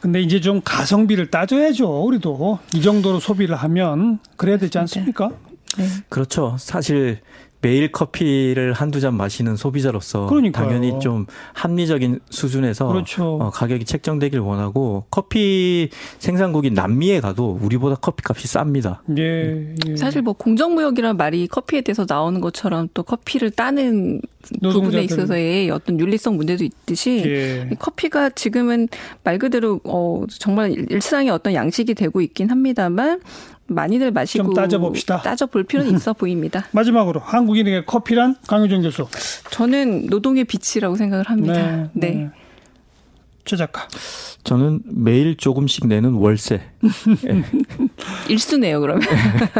근데 이제 좀 가성비를 따져야죠. 우리도 이 정도로 소비를 하면 그래야 되지 않습니까? 그렇죠. 사실 매일 커피를 한두 잔 마시는 소비자로서 그러니까요. 당연히 좀 합리적인 수준에서 그렇죠. 어, 가격이 책정되길 원하고 커피 생산국인 남미에 가도 우리보다 커피 값이 쌉니다. 예, 예. 사실 뭐 공정무역이란 말이 커피에 대해서 나오는 것처럼 또 커피를 따는 부분에 노동자들. 있어서의 어떤 윤리성 문제도 있듯이 예. 이 커피가 지금은 말 그대로 어 정말 일상의 어떤 양식이 되고 있긴 합니다만 많이들 마시고 좀 따져봅시다. 따져볼 필요는 있어 보입니다. 마지막으로 한국인에게 커피란 강효정 교수. 저는 노동의 빛이라고 생각을 합니다. 네. 네. 최 작가. 저는 매일 조금씩 내는 월세. 일수네요, 그러면.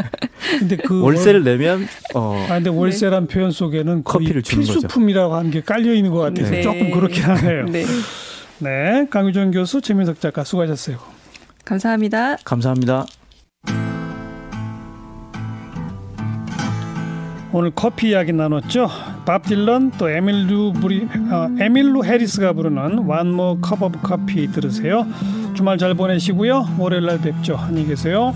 근데 그 월세를 내면 어 아, 근데 월세란 표현 속에는 커피를 주는 거죠. 필수품이라고 하는 게 깔려 있는 것 같아서 네. 조금 그렇긴 하네요. 네. 네, 강유정 교수, 최민석 작가 수고하셨어요. 감사합니다. 감사합니다. 오늘 커피 이야기 나눴죠. 밥 딜런 또 에밀루 브리 어, 에밀루 해리스가 부르는 One More Cup of Coffee 들으세요. 주말 잘 보내시고요. 월요일 날 뵙죠. 안녕히 계세요.